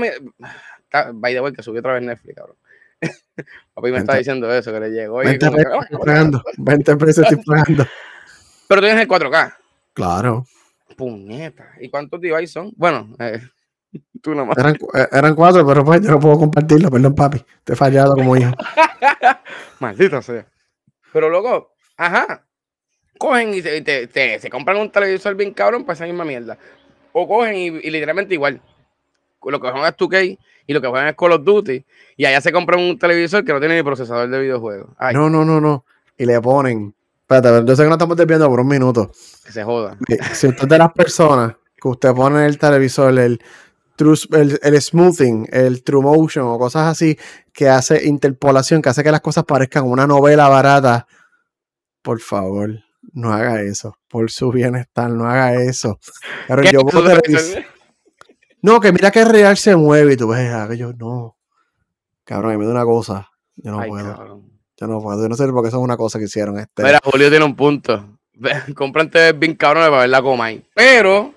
by the way, que subió otra vez Netflix, cabrón. Papi me está diciendo eso, que le llegó. y 20 como que, pesos "Ah, estoy pagando. 20 pesos estoy pagando. Pero tienes el 4K. Claro. Puñeta. ¿Y cuántos devices son? Bueno, eh, tú nomás. Eran, eh, eran cuatro, pero pues yo no puedo compartirlo. Perdón, papi. Te he fallado como hijo. Maldita sea. Pero luego, ajá. Cogen y te, te- te- se compran un televisor bien cabrón para esa misma mierda. O cogen y, y literalmente igual. Lo que juegan es 2K y lo que juegan es Call of Duty. Y allá se compran un televisor que no tiene ni procesador de videojuegos. Ay, No, no, no, no. Y le ponen. Espérate, yo sé que no estamos desviando por un minuto. que se joda. Eh, Si usted es de las personas que usted pone en el televisor el, true, el, el smoothing, el true motion o cosas así que hace interpolación, que hace que las cosas parezcan una novela barata, por favor, no haga eso. Por su bienestar, no haga eso. Pero ¿Qué yo No, que mira que real se mueve y tú ves, ah, yo no. Cabrón, me da una cosa. Yo no Ay, puedo. cabrón. Yo no puedo. Yo no sé por qué eso es una cosa que hicieron. Este. Mira, Julio tiene un punto. TV bien cabrones para ver la coma ahí. Pero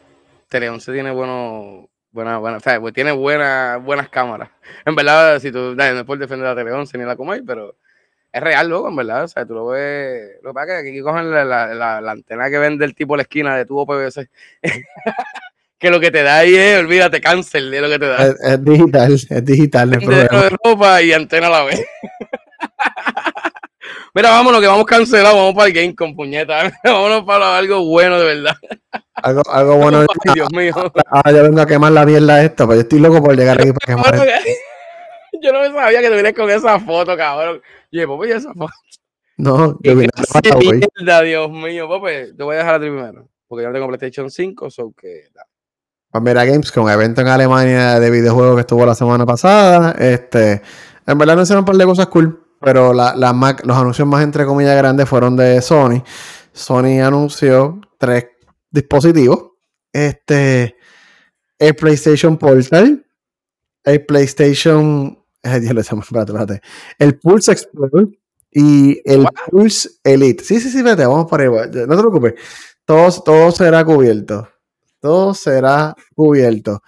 Tele 11 tiene bueno, buena, buena, o sea, pues tiene buena, buenas cámaras. En verdad, si tú, no es por defender la Tele 11 ni la Comay, pero es real, loco, en verdad. O sea, tú lo ves. Lo que pasa es que aquí cogen la, la, la- la antena que vende el tipo a la esquina de tubo PVC. que lo que te da ahí es, olvídate, cáncer de lo que te da. Es, es digital, es digital, problema. de ropa y antena a la vez. Mira, vámonos, que vamos cancelados, vamos para el game con puñeta. Vámonos para algo bueno, de verdad. Algo, algo bueno. Ay, Dios mío. Ahora yo vengo a quemar la mierda esta, pues yo estoy loco por llegar aquí para quemar. Yo no sabía que te vienes con esa foto, cabrón. Oye, Pope, ¿y esa foto? No, yo vine a hoy. mierda, Dios mío, Pope. Te voy a dejar a ti primero. Porque yo no tengo PlayStation 5, so que. Pues mira, Gamescom, evento en Alemania de videojuegos que estuvo la semana pasada. Este, en verdad no hicieron un par de cosas cool, pero la, la Mac- los anuncios más entre comillas grandes fueron de Sony. Sony anunció tres dispositivos. Este, el PlayStation Portal, el PlayStation, el Pulse Explorer y el What? Pulse Elite. Sí, sí, sí, espérate, vamos para arriba. No te preocupes. Todo, todo será cubierto. Todo será cubierto.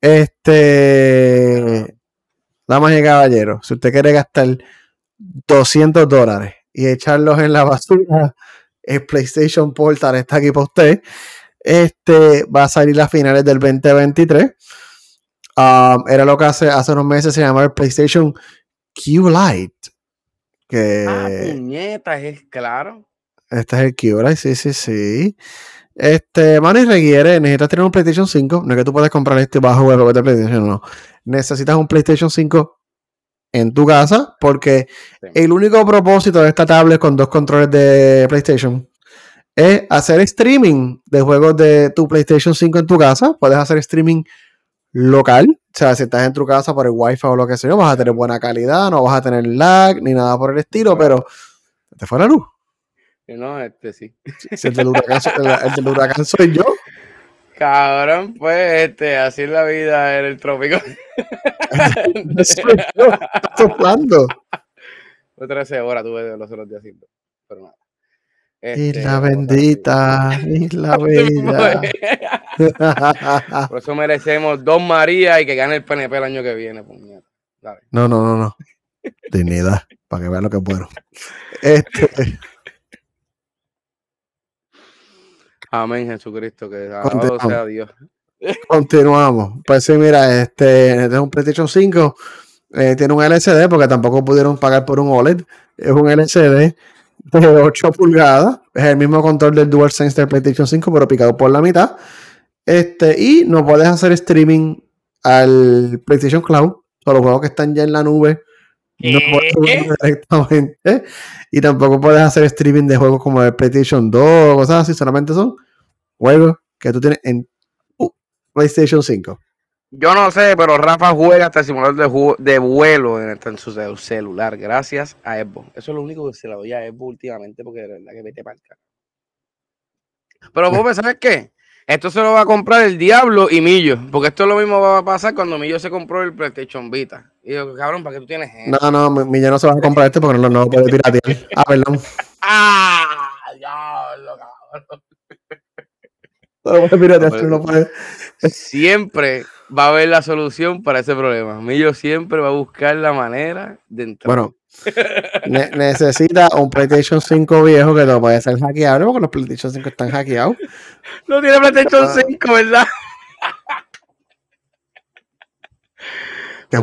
Este, damas y caballeros, si usted quiere gastar 200 dólares y echarlos en la basura, el PlayStation Portal está aquí para usted. Este va a salir a finales del 2023. Um, era lo que hace, hace unos meses se llamaba el PlayStation Q Lite. Que Ah, puñetas, es claro. este es el Q Lite, sí, sí, sí. Este, mano, y requiere, necesitas tener un PlayStation 5. No es que tú puedes comprar este bajo el de PlayStation, no. Necesitas un PlayStation 5 en tu casa porque Sí. el único propósito de esta tablet con dos controles de PlayStation es hacer streaming de juegos de tu PlayStation 5 en tu casa. Puedes hacer streaming local. O sea, si estás en tu casa por el Wi-Fi o lo que sea, vas a tener buena calidad, no vas a tener lag ni nada por el estilo, pero te fue la luz. No, este sí. Si el del huracán, el, el del huracán soy yo. Cabrón, pues, este, así es la vida en el trópico. Soplando. Fue 13 horas tuve los otros días haciendo. Pero nada. Isla Este, vamos a bendita, isla bella. Por eso merecemos dos Marías y que gane el PNP el año que viene, puñeta. Dale. No, no, no, no. Dignidad, para que vean lo que es bueno. Este, Amén, Jesucristo, que alabado Continuamos. sea Dios. continuamos. Pues sí, mira, este, este es un PlayStation 5. eh, tiene un LCD porque tampoco pudieron pagar por un OLED. Es un LCD de 8 pulgadas. Es el mismo control del DualSense del PlayStation 5, pero picado por la mitad. Este, y no puedes hacer streaming al PlayStation Cloud. Todos los juegos que están ya en la nube no puedes jugar directamente. Y tampoco puedes hacer streaming de juegos como el PlayStation 2 o cosas así. Solamente son juegos que tú tienes en tu PlayStation 5. Yo no sé, pero Rafa juega hasta el simulador de, de vuelo en, en su cel- celular, gracias a Xbox. Eso es lo único que se le doy a Xbox últimamente, porque de verdad que vete para Pero, Pope, ¿sabes qué? Esto se lo va a comprar el Diablo y Millo, porque esto es lo mismo va a pasar cuando Millo se compró el PlayStation Vita. Y yo, cabrón, ¿para qué tú tienes eso? No, no, mi, mi ya no se va a comprar este porque no, no lo puede piratear. Ah, perdón. ¡Ah! Diablo, cabrón. No lo puede piratear, no lo puede. Siempre va a haber la solución para ese problema. Millo siempre va a buscar la manera de entrar. Bueno, ne- necesita un PlayStation 5 viejo que no puede ser hackeable porque los PlayStation 5 están hackeados. No tiene PlayStation Ah. 5, ¿verdad? Qué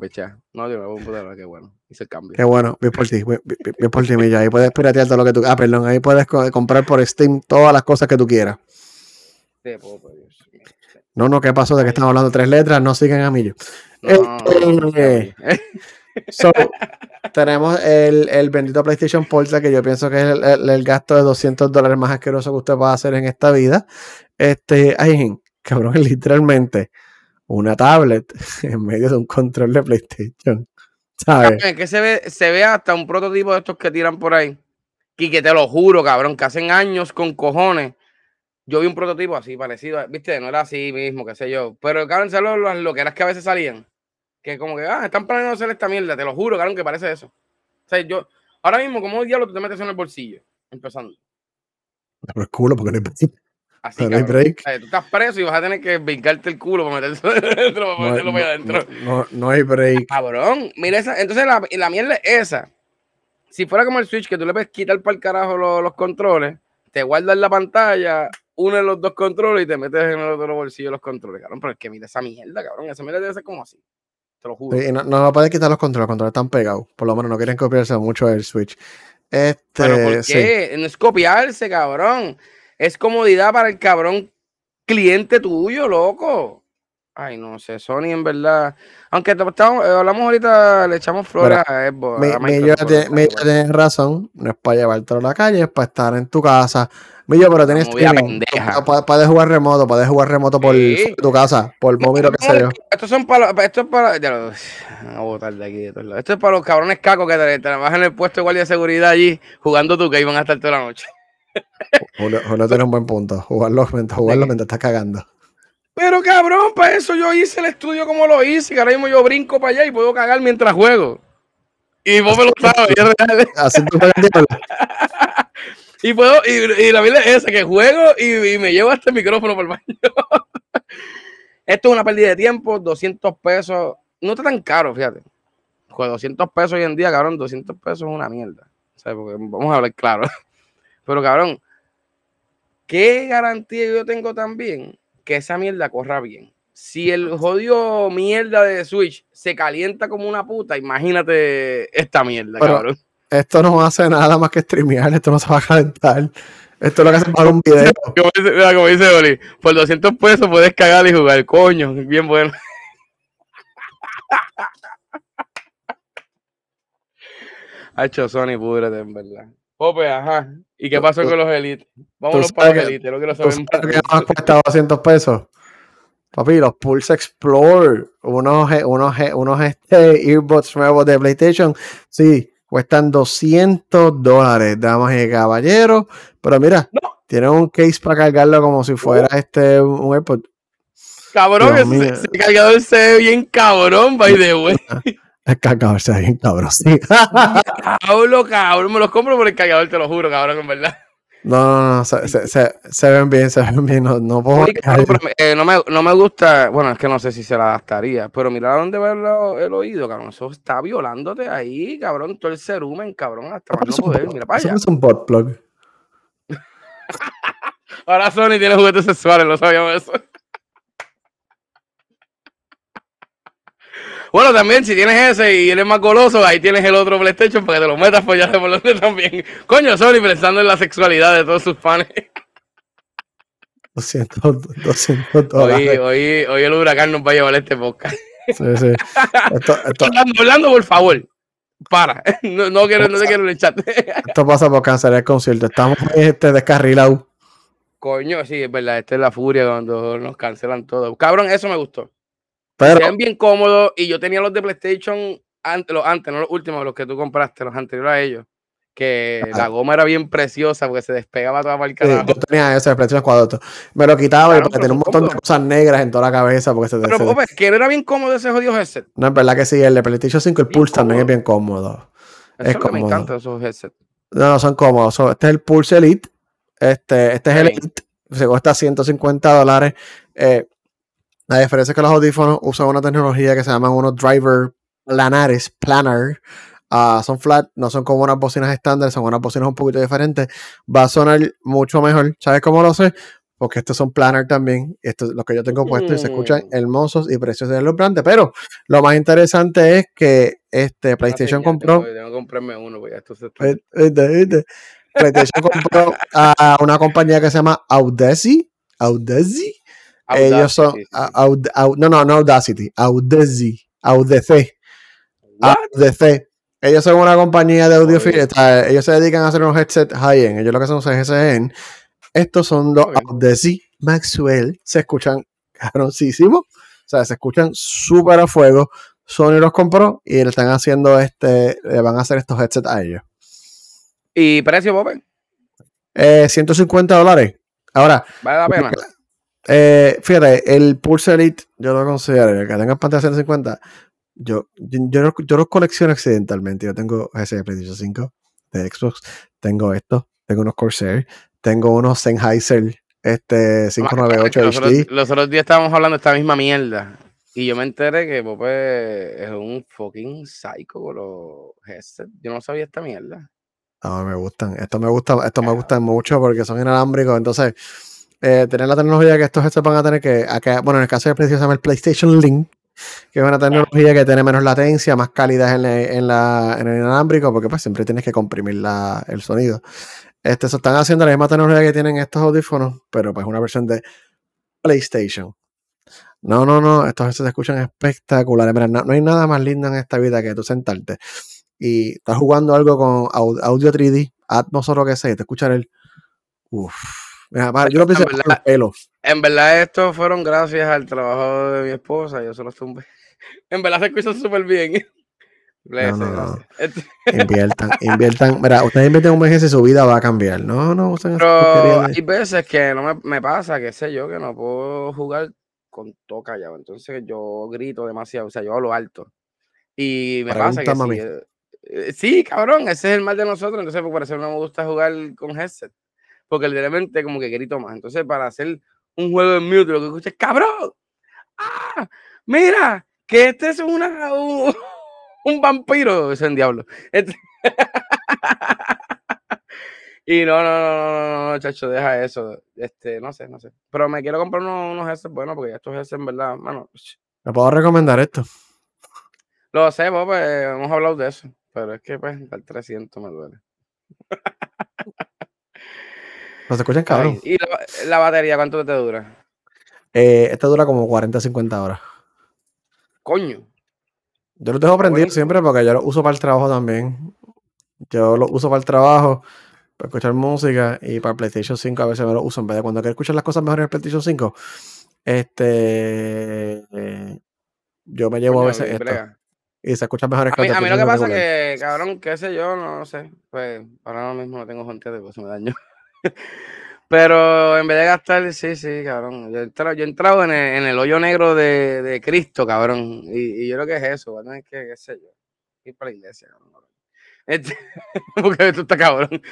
picha. No, tiene una computadora, qué bueno. Hice el cambio. Qué bueno, bien por ti, bien, bien- por ti, Milla. Ahí puedes piratear todo lo que tú. Ah, perdón, ahí puedes co- comprar por Steam todas las cosas que tú quieras. Dios mío. No, no, ¿qué pasó? De que estamos hablando tres letras, no sigan a Millo. No, Este- So, tenemos el, el bendito PlayStation Portal, que yo pienso que es el, el- el gasto de 200 dólares más asqueroso que usted va a hacer en esta vida. Este, ay, cabrón, es literalmente una tablet en medio de un control de PlayStation. ¿Sabes? Es que se ve, se ve hasta un prototipo de estos que tiran por ahí. Y que te lo juro, cabrón, que hacen años con cojones. Yo vi un prototipo así, parecido, viste, no era así mismo, qué sé yo. Pero, cabrón, ¿sabes lo, lo que a veces salían? Que como que, ah, están planeando hacer esta mierda, te lo juro, cabrón, que parece eso. O sea, yo, ahora mismo, como diablo tú te metes en el bolsillo? Empezando. Por el culo, porque no hay break. Así, Pero no hay break. Tú estás preso y vas a tener que brincarte el culo para meterlo dentro, para No, meterlo para no- adentro. no- no hay break. Cabrón, mira esa. Entonces la, la mierda es esa. Si fuera como el Switch, que tú le puedes quitar para el carajo los, los controles, te guardas la pantalla, unes los dos controles y te metes en el otro bolsillo los controles, cabrón. Pero es que mira esa mierda, cabrón. Esa mierda debe ser como así. Te lo juro. Sí, y no, no poder quitar los controles, los controles están pegados. Por lo menos no quieren copiarse mucho del Switch. Este, Pero ¿por sí. qué? No es copiarse, cabrón. Es comodidad para el cabrón cliente tuyo, loco. Ay, no sé, Sony en verdad. Aunque te- estamos- eh, hablamos ahorita, le echamos flores a Xbox. Mi, a mi Microsoft, yo tiene- por- mi por- yo tiene razón, no es para llevártelo a la calle, es para estar en tu casa. Millo, pero tienes streaming. pendeja. Tú pa- Puedes jugar remoto, puedes jugar remoto por Sí. tu casa, por móvil o qué sé yo. Estos son para esto es para ya lo- voy a botar de aquí de todos lados. Esto es para los cabrones cacos que te- trabajan en el puesto de guardia de seguridad allí jugando tu que iban a estar toda la noche. Julio, Julio tiene un buen punto. Jugarlo, jugarlo mientras estás cagando. Pero cabrón, para eso yo hice el estudio como lo hice, que ahora mismo yo brinco para allá y puedo cagar mientras juego. Y vos me lo sabes, y es real. Y puedo, y, y la vida es esa, que juego y, y me llevo hasta el micrófono por el baño. Esto es una pérdida de tiempo, 200 pesos. No está tan caro, fíjate. Con 200 pesos hoy en día, cabrón, 200 pesos es una mierda. O sea, porque vamos a hablar claro. Pero, cabrón, ¿qué garantía yo tengo también que esa mierda corra bien? Si el jodido mierda de Switch se calienta como una puta, imagínate esta mierda, Pero- cabrón. Esto no hace nada más que streamear, esto no se va a calentar. Esto es lo que hace para un video. Como dice, mira, como dice Oli, por 200 pesos puedes cagar y jugar, coño, bien bueno. Hacho Sony, púdrete, en verdad. Pope, ajá. ¿Y qué pasó con los elites? Vámonos tú para los elites, no quiero ¿Tú saber sabes lo que más cuesta 200 pesos? Papi, los Pulse Explore, unos, unos, unos este, earbuds nuevos de PlayStation, sí, cuestan 200 dólares, damas y caballeros. Pero mira, No. tienen un case para cargarlo como si fuera este un AirPod. Cabrón, ese, ese cargador se ve bien cabrón, by the way. Se ve bien cabrón, sí. Hablo, cabrón, me los compro por el cargador, te lo juro, cabrón, en verdad. No, no, no, se, se, se, se ven bien, se ven bien, no, no puedo pero eh, no, me, no me gusta, bueno, es que no sé si se la adaptaría, pero mira dónde va el, el oído, cabrón. Eso está violándote ahí, cabrón, todo el cerumen, cabrón, hasta más no poder. Mira para allá. es un bot plug. Ahora Sony tiene juguetes sexuales, no sabíamos eso. Bueno, también, si tienes ese y eres más goloso, ahí tienes el otro PlayStation para que te lo metas pues ya por donde también. Coño, Sony pensando en la sexualidad de todos sus fans. 200, 200 Hoy, dólares. hoy, hoy el huracán nos va a llevar este podcast. Sí, sí. Esto, esto, Orlando, Orlando, por favor. Para. No, no, quiero, no te quiero en el chat. esto pasa por cancelar el concierto. Estamos este, descarrilados. Coño, sí, es verdad. Esta es la furia cuando nos cancelan todo. Cabrón, eso me gustó. Pero Se ven bien cómodos y yo tenía los de PlayStation antes, los antes, no los últimos, los que tú compraste, los anteriores a ellos. Que la goma era bien preciosa porque se despegaba toda para el sí, yo tenía ese de PlayStation 4. Me lo quitaba Claro, porque tenía un montón de cosas negras en toda la cabeza. Porque se, Pero, se- Pope, que no era bien cómodo ese jodido headset. No, es verdad que sí. El de PlayStation 5, el Bien Pulse también cómodo. es bien cómodo. Eso Es que me cómodo. encanta esos headsets. No, no, son cómodos. Este es el Pulse Elite. Este, este es el. Elite. Se cuesta 150 dólares. Eh, la diferencia es que los audífonos usan una tecnología que se llaman unos driver planares, planar. Ah, son flat, no son como unas bocinas estándar, son unas bocinas un poquito diferentes. Va a sonar mucho mejor. ¿Sabes cómo lo sé? Porque estos son planar también. Estos, los que yo tengo puestos y se escuchan Mm. hermosos y preciosos de los grandes. Pero lo más interesante es que este PlayStation compró. Tengo, que comprarme uno, pues esto se está- Viste, viste, viste. PlayStation compró a una compañía que se llama Audacity. Audacity. Ellos son. Sí. Aud- Au- no, no, no Audacity. Audacity. Audacity. Audacity. Ellos son una compañía de audio. ellos se dedican a hacer unos headsets high-end. Ellos lo que son son GSN. Estos son los. Audacity Maxwell. Se escuchan cabroncísimos. O sea, se escuchan súper a fuego. Sony los compró y le están haciendo este. Le van a hacer estos headsets a ellos. ¿Y precio? Eh, 150 dólares. Ahora, ¿Vale la pena? Eh, fíjate, el Pulse Elite, yo lo considero, el que tenga pantalla 150, yo, yo, yo, lo- yo los colecciono accidentalmente. Yo tengo ese de PlayStation 5 de Xbox, tengo esto, tengo unos Corsair, tengo unos Sennheiser este 598 los, otros, HD. los otros días estábamos hablando de esta misma mierda. Y yo me enteré que Pope es un fucking psycho con los headsets. Yo no sabía esta mierda. No, me gustan. Esto me gusta, esto me gustan mucho porque son inalámbricos. Entonces, eh, tener la tecnología que estos headsets van a tener que, acá, bueno, en el caso de PlayStation se llama el PlayStation Link, que es una tecnología que tiene menos latencia, más calidad en, la- en, la, en el inalámbrico, porque pues siempre tienes que comprimir la, el sonido. Este, se están haciendo la misma tecnología que tienen estos audífonos, pero pues una versión de PlayStation. No, no, no, estos headsets se escuchan espectaculares. Mira, no, no hay nada más lindo en esta vida que tú sentarte y estás jugando algo con au- audio 3D, Atmos o lo que sea, y te escuchas el. Uff. Mira, para, yo lo pienso En verdad- los pelos. En verdad, estos fueron gracias al trabajo de mi esposa. Yo se los tumbé. En verdad, se escuchan súper bien. Bless, No, no, no. gracias. Este- Inviertan, inviertan. Mira, ustedes invierten un mes y su vida va a cambiar. No, no, usen esa Pero hay veces que no me, me pasa, qué sé yo, que no puedo jugar con todo callado. Entonces yo grito demasiado, o sea, yo hablo alto. Y me pasa que sí, eh, sí, cabrón, ese es el mal de nosotros. Entonces, pues, por eso no me gusta jugar con headset. Porque literalmente como que grito más. Entonces, para hacer un juego en mute, lo que escuchas, cabrón. ¡Ah! Mira, que este es una, un, un vampiro. Es el diablo. Este- Y no, no, no, no, no, no, chacho, deja eso. Este, no sé, no sé. Pero me quiero comprar unos, unos headsets buenos porque estos headsets, en verdad, mano. Me puedo recomendar esto. Lo sé, pues, pues, hemos hablado de eso. Pero es que, pues, el 300 me duele. No se escuchan cabrón. Ay, ¿Y la, la batería cuánto te dura? Eh, este dura como 40, 50 horas. Coño. Yo los dejo prendidos Buenísimo. siempre porque yo los uso para el trabajo también. Yo los uso para el trabajo, para escuchar música y para el PlayStation 5 a veces me los uso en vez de cuando quiero escuchar las cosas mejor en el PlayStation 5. Este. eh, yo me llevo a coño, veces esto. brega. Y se escucha mejor en A mí, a mí lo que pasa es que, cabrón, qué sé yo, no sé. Pues ahora mismo no tengo gente de se me daño. Pero en vez de gastar, sí, sí, cabrón. Yo he entrado, yo he entrado en, el, en el hoyo negro de, de Cristo, cabrón. Y, y yo creo que es eso, voy a tener que, qué sé yo, ir para la iglesia, cabrón. Este, porque esto está cabrón.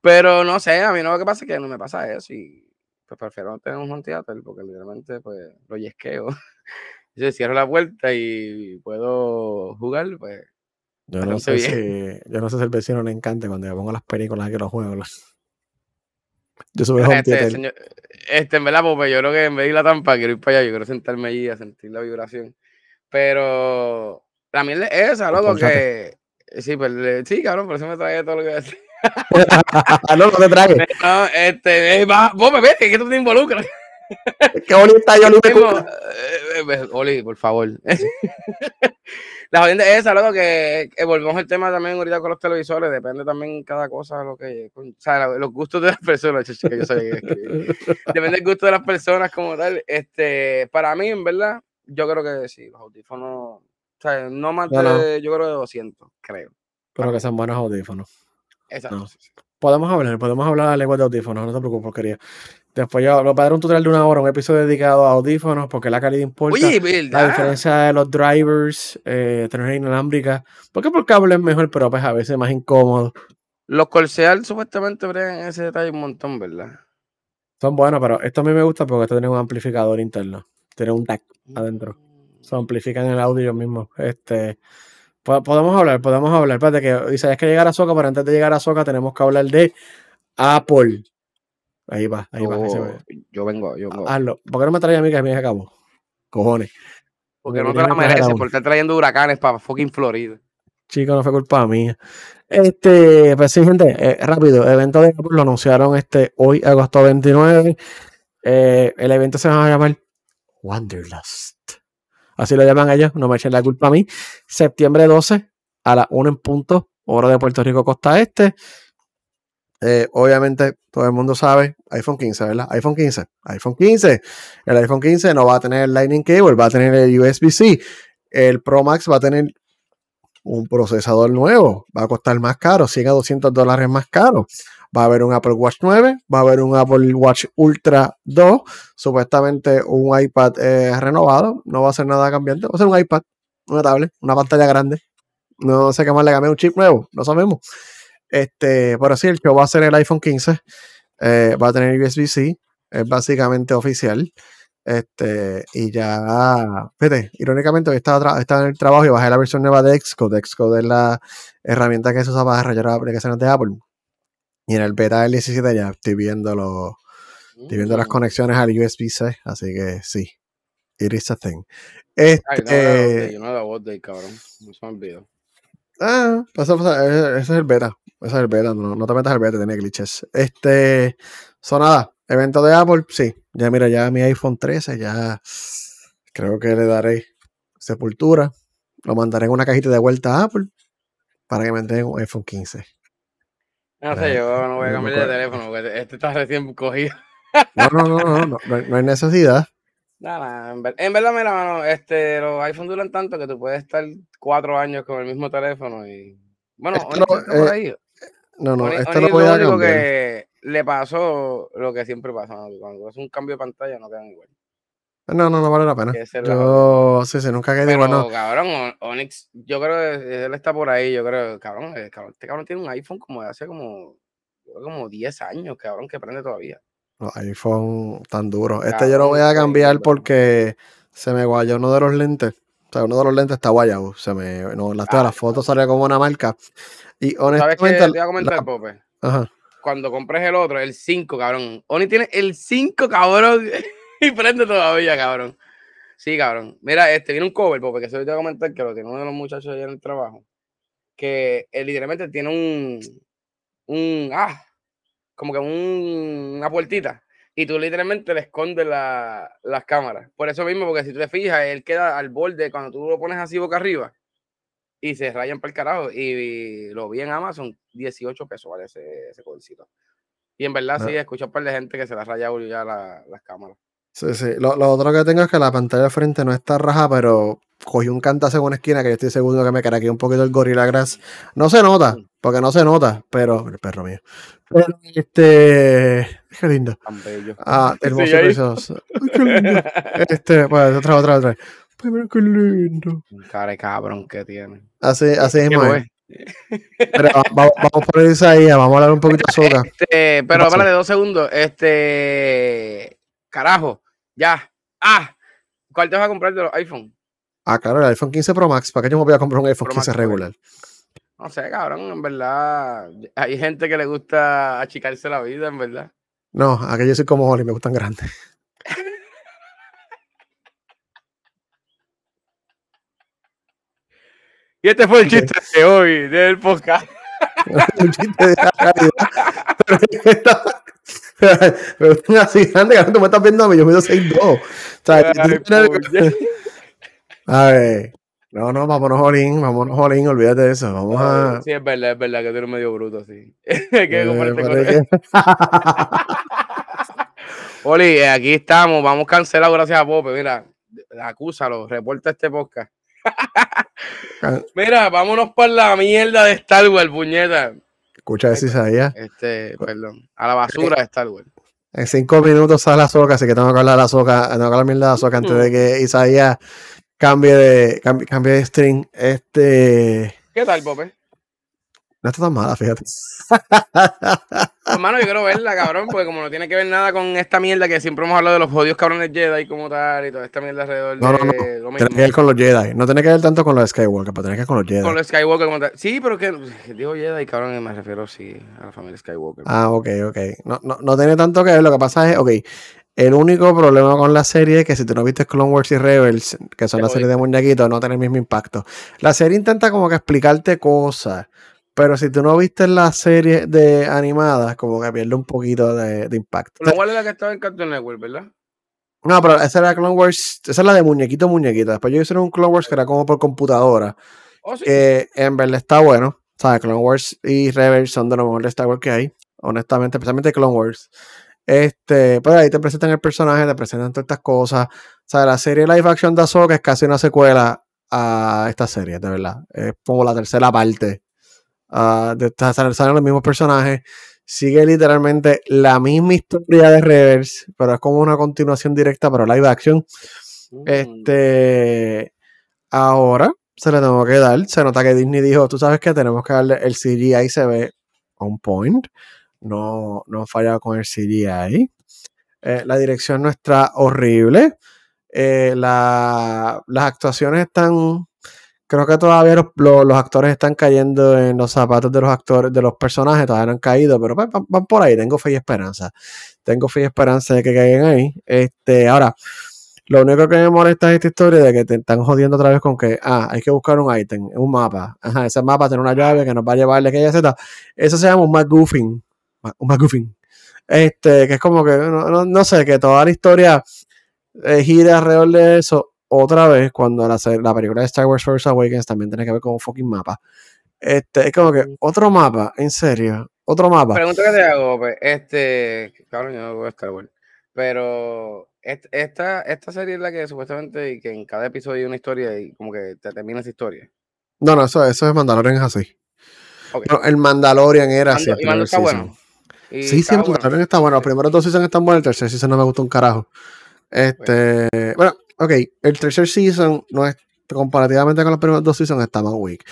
Pero no sé, a mí no lo que pasa es que no me pasa eso. Y pues prefiero tener un home theater porque literalmente pues lo yesqueo. Yo cierro la puerta y puedo jugar, pues Yo no sé si. Yo no sé si al vecino le encanta cuando yo pongo las películas que los juego. Yo home Este, señor, este, en verdad, pues, yo creo que en vez de ir a la tampa, quiero ir para allá, yo quiero sentarme allí a sentir la vibración. Pero la mierda es esa, loco, Compórtate. que. Sí, pues, sí, cabrón, por eso me trae todo lo que voy a decir. no, no te tragues. No, este, eh, va, vos me ves, que tú te involucras. Qué bonita yo lo Mismo, eh, eh, Oli, por favor. La jodienda es esa, loco, que, volvemos al tema también ahorita con los televisores, depende también cada cosa, lo que, o sea, los gustos de las personas, que yo sabía que. Depende del gusto de las personas como tal. Este, para mí, en verdad, yo creo que sí, los audífonos, o sea, no más No, no. de, yo creo de 200, creo. Pero que sean buenos audífonos. Exacto. No. Podemos hablar, podemos hablar a la lengua de audífonos, no te preocupes, porquería. Después yo lo voy a dar un tutorial de una hora, un episodio dedicado a audífonos, porque la calidad importa. Oye, la ¿verdad? diferencia de los drivers, eh, tener inalámbrica. Porque por cable es mejor, pero pues a veces es más incómodo. Los Corsair supuestamente bregan ese detalle un montón, ¿verdad? Son buenos, pero esto a mí me gusta porque esto tiene un amplificador interno. Tiene un DAC adentro. Se amplifican el audio ellos mismos. Este, po- podemos hablar, podemos hablar. Espérate que dice, es que llegar a Soca, pero antes de llegar a Soca tenemos que hablar de Apple. Ahí va, ahí va. ahí se Yo, ve. yo vengo, yo vengo. Hazlo. ¿Por qué no me traes a mí que a mí se acabó? Cojones. Porque porque no te la mereces por estar trayendo huracanes para fucking Florida. Chico, no fue culpa mía. Este, pues sí, gente, eh, rápido. Evento de Apple lo anunciaron este hoy, agosto 29. Eh, el evento se va a llamar Wanderlust. Así lo llaman ellos, no me echen la culpa a mí. Septiembre 12 a las 1 en punto, hora de Puerto Rico, costa este. Eh, obviamente, todo el mundo sabe, iPhone 15, ¿verdad? iPhone 15, iPhone 15. El iPhone 15 no va a tener Lightning Cable, va a tener el USB-C. El Pro Max va a tener un procesador nuevo, va a costar más caro, 100 a 200 dólares más caro. Va a haber un Apple Watch 9, va a haber un Apple Watch Ultra 2, supuestamente un iPad eh, renovado, no va a ser nada cambiante, va a ser un iPad, una tablet, una pantalla grande. No sé qué más le cambié un chip nuevo, no sabemos. Este, pero sí, el show va a ser el iPhone 15. eh, va a tener USB-C, es básicamente oficial. Este, y ya, fíjate, irónicamente hoy estaba, estaba en el trabajo y bajé la versión nueva de Xcode. Xcode es la herramienta que se usa para desarrollar aplicaciones de Apple. Y en el beta del 17 ya estoy viendo, los, estoy viendo las Mm. conexiones al USB-C, así que sí, it is a thing. Ay, Este, no, de- no la voz de cabrón. No se me olvidó. Ah, pasa, pasa, ese ese es el beta. Ese es el beta. No, no te metas al beta, tiene glitches. Este. Son nada. Evento de Apple, sí. Ya mira, ya mi iPhone 13, ya creo que le daré sepultura. Lo mandaré en una cajita de vuelta a Apple para que me entreguen un iPhone 15. No sé, yo no voy a cambiar de teléfono porque este está recién cogido. No, no, no, no, no hay necesidad. Nada, en, ver- en verdad, mira, mano, este, los iPhone duran tanto que tú puedes estar cuatro años con el mismo teléfono y... Bueno, Onyx no, por eh, ahí. No, no, Onyx lo voy a único cambiar. que le pasó lo que siempre pasa, ¿no? Cuando es un cambio de pantalla no quedan igual. No, no, no vale la pena. Yo, sí, sí, nunca quedé Pero, bueno. cabrón, Onyx, yo creo que él está por ahí, yo creo, cabrón, este cabrón tiene un iPhone como de hace como, como 10 años, cabrón, que prende todavía. Los iPhone tan duros. Este yo lo voy a cambiar porque se me guayó uno de los lentes. O sea, uno de los lentes está guayado. Se me, no, la, Ah, la foto como una marca. Y ¿Sabes qué honestamente, te iba a comentar, la- Pope? ajá. Cuando compres el otro, el 5, cabrón. Oni tiene el 5, cabrón, y prende todavía, cabrón. Sí, cabrón. Mira, este, viene un cover, Pope, que eso te iba a comentar, que lo tiene uno de los muchachos allá en el trabajo, que él literalmente tiene un, un, ah, como que un- una puertita. Y tú literalmente le escondes la- las cámaras. Por eso mismo, porque si tú te fijas, él queda al borde cuando tú lo pones así boca arriba y se rayan para el carajo. Y, lo vi en Amazon, 18 pesos vale ese, ese covercito. Y en verdad, Ah. sí, escucho un par de gente que se la ha rayado ya la- las cámaras. Sí, sí. Lo, lo otro que tengo es que la pantalla de frente no está raja, pero cogí un cantazo en una esquina que yo estoy seguro que me caraqué un poquito el Gorilla Grass. No se nota, Mm. porque no se nota, pero el perro mío. Pero, este, qué lindo. Tan bello. Ah, hermoso precioso. Ay, qué lindo. Este, pues, otra, otra, otra. Mira qué lindo. Un cara de cabrón que tiene. Así, así ¿Qué mismo fue? es. Pero va- vamos, vamos por Isaías, vamos a hablar un poquito de Soca. Este, pero espérate dos segundos. Este. Carajo. Ya. Ah. ¿Cuál te vas a comprar de los iPhone? Ah, claro, el iPhone 15 Pro Max. ¿Para qué yo me voy a comprar un iPhone Pro 15 Max, regular? No sé, cabrón. En verdad. Hay gente que le gusta achicarse la vida, en verdad. No, aquí yo soy como Oli, me gustan grandes. Y este fue el chiste de hoy del podcast. un chiste de la realidad. Pero pero así grande, cabrón, tú me estás viendo a mí, yo mido 6'2". O sea, tú Ay, tienes- puñe. A ver, no, no, vámonos Olin, vámonos Olin, olvídate de eso, vamos a... Sí, es verdad, es verdad que tú eres medio bruto, sí. Hay que eh, con- Oli, eh, aquí estamos, vamos cancelados gracias a Pope. Mira, acúsalo, reporta este podcast. Mira, vámonos para la mierda de Star Wars, puñeta. Escucha eso, Isaías. Este, perdón, a la basura de Star Wars. En cinco minutos sale la soca, así que tengo que hablar de la soca, tengo que hablar mierda de la soca antes de que Isaías cambie de, cambie, cambie de string. Este, ¿Qué tal, Pope? no está tan mala, fíjate. Hermano, yo quiero verla, cabrón, porque como no tiene que ver nada con esta mierda que siempre hemos hablado de los jodidos cabrones Jedi como tal y toda esta mierda alrededor No, no, no. Tiene que ver con los Jedi. No tiene que ver tanto con los Skywalker, pero tiene que ver con los Jedi. Con los Skywalker como tal. Sí, pero que digo Jedi, cabrón, me refiero sí a la familia Skywalker. Ah, ok, ok. No, no, no tiene tanto que ver. Lo que pasa es, ok, el único problema con la serie es que si tú no viste Clone Wars y Rebels, que son Te la serie de muñequitos, no tiene el mismo impacto. La serie intenta como que explicarte cosas, pero si tú no viste la serie de animadas, como que pierde un poquito de, de impacto. Lo cual es la que estaba en Cartoon Network, ¿verdad? No, pero esa era Clone Wars, esa es la de muñequito muñequito. Después yo hice un Clone Wars que era como por computadora, Oh, sí. que en verdad está bueno. ¿Sabes? Clone Wars y Rebels son de lo mejor de Star Wars que hay, honestamente, especialmente Clone Wars. Este, pues ahí te presentan el personaje, te presentan todas estas cosas. O sea, la serie live action de Ahsoka es casi una secuela a esta serie, de verdad. Es como la tercera parte. ah, de salen los mismos personajes. Sigue literalmente la misma historia de Rebels, pero es como una continuación directa, pero live action. Mm. Este, ahora se le tengo que dar. Se nota que Disney dijo, tú sabes que tenemos que darle el CGI se ve on point. No, no han fallado con el CGI. Eh, la dirección no está horrible. Eh, la- las actuaciones están. Creo que todavía los, actores están cayendo en los zapatos de los actores, de los personajes, todavía no han caído, pero pues, van, por ahí, tengo fe y esperanza. Tengo fe y esperanza de que caigan ahí. Este, ahora, lo único que me molesta es esta historia de que te están jodiendo otra vez con que, ah, hay que buscar un ítem, un mapa. Ajá, ese mapa tiene una llave que nos va a llevar de aquella Z. Eso se llama un McGuffin. Un McGuffin. Este, que es como que, no, no- no sé, que toda la historia eh, gira alrededor de eso otra vez cuando la, la película de Star Wars Force Awakens también tiene que ver con un fucking mapa. Este, es como que otro mapa, en serio, otro mapa. Pregunta que te hago, pues, este, cabrón, yo no voy a Star Wars, pero est- esta, esta serie es la que supuestamente y que en cada episodio hay una historia y como que te termina esa historia. No, no, eso, eso es Mandalorian es así. El Mandalorian era así. Mando- y Mando está bueno. Y Sí, sí, bueno. Mandalorian está bueno. Los primeros dos seasons están buenos, el tercer season no me gustó un carajo. Este, bueno, ok, el tercer season no es comparativamente con los primeros dos seasons está más weak.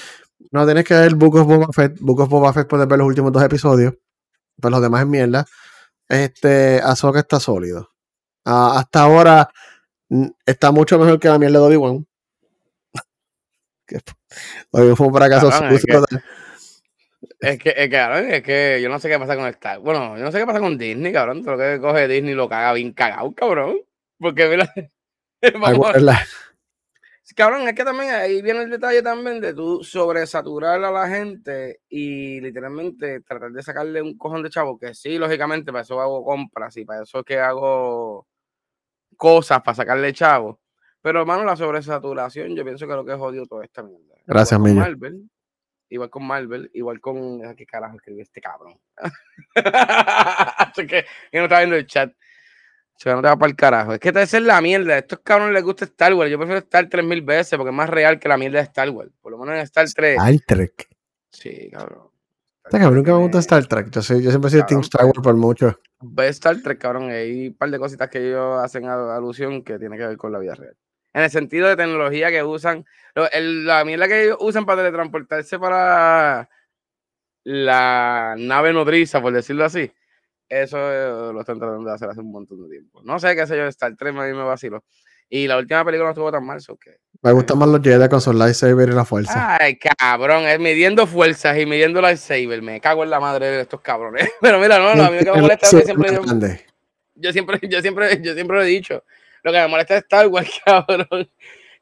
No tienes que ver Book of Boba Fett. Book of Boba Fett puedes ver los últimos dos episodios. Pero los demás es mierda. Este, Ahsoka está sólido. Ah, hasta ahora mm, está mucho mejor que la mierda de Obi-Wan. Obi-Wan fue un fracaso Cabrón, es sucio. Es que, es que, cabrón, es que yo no sé qué pasa con Star Bueno, yo no sé qué pasa con Disney, cabrón. Todo lo que coge Disney lo caga bien cagado, cabrón. Porque, mira, vamos Cabrón, es que también ahí viene el detalle también de tú sobresaturar a la gente y literalmente tratar de sacarle un cojón de chavo, que sí, lógicamente, para eso hago compras y para eso es que hago cosas para sacarle chavo. Pero, hermano, la sobresaturación, yo pienso que es lo que jodió toda esta mierda. Gracias, Millo. Marvel, igual con Marvel, igual con. ah, ¿Qué carajo escribió este cabrón? Es que yo no estaba viendo el chat. Yo no te va para el carajo. Es que esa es la mierda. A estos cabrones les gusta Star Wars. Yo prefiero Star 3000 veces porque es más real que la mierda de Star Wars. Por lo menos en Star 3. Star Trek. Sí, cabrón. Está cabrón, nunca me gusta Star Trek. Yo, soy- yo siempre he sido Team Star Wars por mucho. Ve Star Trek, cabrón. Hay un par de cositas que ellos hacen alusión que tiene que ver con la vida real. En el sentido de tecnología que usan. el- la mierda que ellos usan para teletransportarse para la nave nodriza, por decirlo así. Eso eh, lo están tratando de hacer hace un montón de tiempo. No sé qué sé yo, Star Trek a mí me vacilo. Y la última película no estuvo tan mal, ¿so qué? Me gustan más los Jedi con sus lightsaber y la fuerza. Ay, cabrón, es midiendo fuerzas y midiendo lightsaber. Me cago en la madre de estos cabrones. Pero mira, no, no, a mí que me molesta es que lightsaber siempre yo siempre, yo siempre, yo siempre lo he dicho. Lo que me molesta es Star Wars, cabrón.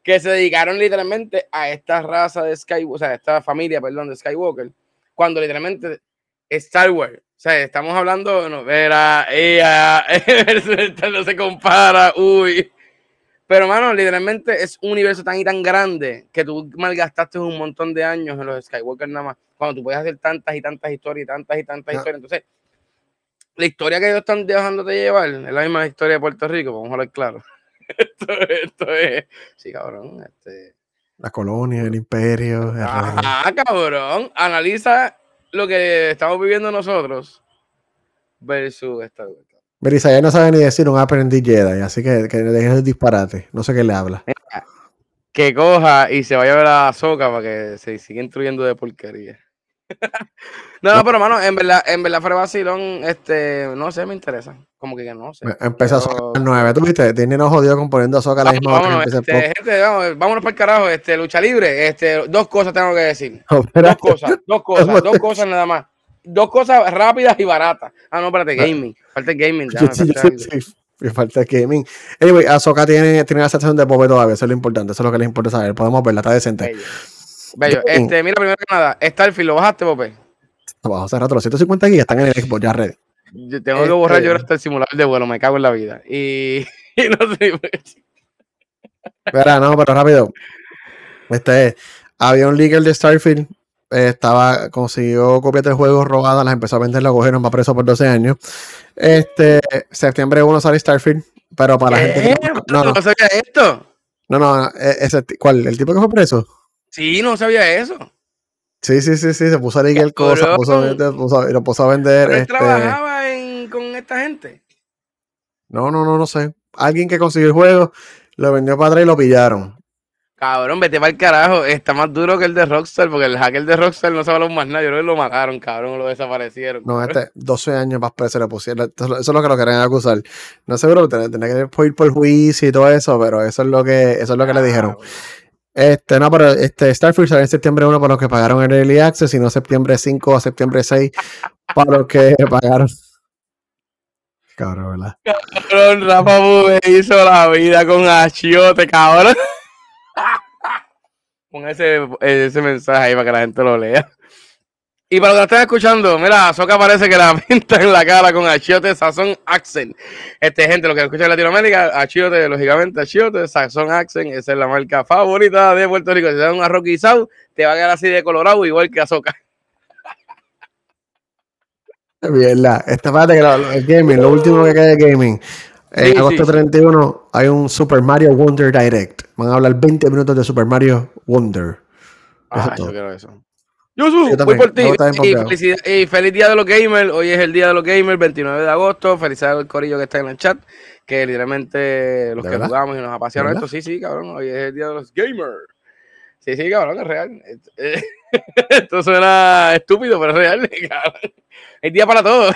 Que se dedicaron literalmente a esta raza de Skywalker, o sea, esta familia, perdón, de Skywalker, cuando literalmente Star Wars. O sea, estamos hablando de novela, ella, no se compara, uy. Pero, mano, literalmente es un universo tan y tan grande que tú malgastaste un montón de años en los Skywalker nada más. Cuando tú puedes hacer tantas y tantas historias y tantas y tantas Ya. historias. Entonces, la historia que ellos están dejándote llevar es la misma historia de Puerto Rico, vamos a hablar claro. esto, esto es. Sí, cabrón. Este... La colonia, el imperio. el rey. Ajá, cabrón. Analiza lo que estamos viviendo nosotros versus Wars. Mira, Isaías no sabe ni decir un aprendiz Jedi, así que, que dejen el disparate. No sé qué le habla. Que coja y se vaya a ver a Soca para que se siga instruyendo de porquería. No, no, pero mano, en verdad, en verdad fuera vacilón, este, no sé, me interesa. Como que, que no sé. Empezó a Pero- a las 9. ¿Tú viste? Disney nos jodió con poniendo a Soca la misma empieza el este, gente, vamos, vámonos para el carajo, este, lucha libre, este, dos cosas tengo que decir. No, Dos cosas, dos cosas, dos cosas nada más. Dos cosas rápidas y baratas. Ah, no, espérate, gaming. Falta el gaming. Déjame, sí, sí, algo. sí, me falta el gaming. Anyway, Ahsoka tiene, tiene la sección de Pope todavía, eso es lo importante, eso es lo que les importa saber. Podemos verla, está decente. Bello. Bello. Este, mira, primero que nada, Starfield, ¿lo bajaste, Pope? Abajo hace rato, los 150 gigas están en el Xbox ya ready. Yo tengo que borrar yo Este- hasta el simulador de vuelo, me cago en la vida. Y, y no sé. pues, Espera, no, pero rápido. Este, había un leaker de Starfield, eh, estaba, consiguió copias de juegos robadas, las empezó a vender, la cogieron, va preso por 12 años. Este, septiembre 1 sale Starfield, pero para la gente que no, no, ¿No sabía esto? no, no, eh, ese, ¿cuál? ¿El tipo que fue preso? Sí, no sabía eso. Sí, sí, sí, sí, se puso a leaker cosas, puso a puso- y lo puso a vender. Este, trabajaba en, con esta gente. no, no, no, no sé. Alguien que consiguió el juego, lo vendió para atrás y lo pillaron. Cabrón, vete para el carajo. Está más duro que el de Rockstar, porque el hacker de Rockstar no se habló más nada. Yo creo que lo mataron, cabrón, lo desaparecieron. No, este 12 años más preso le pusieron. Eso es lo que lo querían acusar. No seguro, tenía que ir por juicio y todo eso, pero eso es lo que, eso es lo que le dijeron. Este, no, pero este Starfield sale en septiembre 1 para los que pagaron el Early Access y no septiembre 5 o septiembre 6 para los que pagaron. Cabrón, ¿verdad? Cabrón, Rafa Bube hizo la vida con Achiote, cabrón. Pon ese, ese mensaje ahí para que la gente lo lea. Y para los que están escuchando, mira, Soca parece que la pinta en la cara con Achiote Sazón Accent. Este, gente, lo que escucha en Latinoamérica, Achiote, lógicamente, Achiote Sazón Accent, esa es la marca favorita de Puerto Rico. Si te dan un arroz guisado, te va a quedar así de colorado, igual que Azoka. Mierda. Esta parte que lo- el gaming, lo último que queda de gaming. En Sí, agosto sí, sí. 31 hay un Super Mario Wonder Direct. Van a hablar 20 minutos de Super Mario Wonder. Ah, yo quiero eso. Yosu, Yo voy por ti. Y, feliz día de los gamers. Hoy es el día de los gamers, 29 de agosto. Felicidades al corillo que está en el chat. Que literalmente los ¿De que verdad? jugamos y nos apasiona ¿De esto. Sí, sí, cabrón. Hoy es el día de los gamers. Sí, sí, cabrón, es real. Esto suena estúpido, pero es real. cabrón. Es día para todos.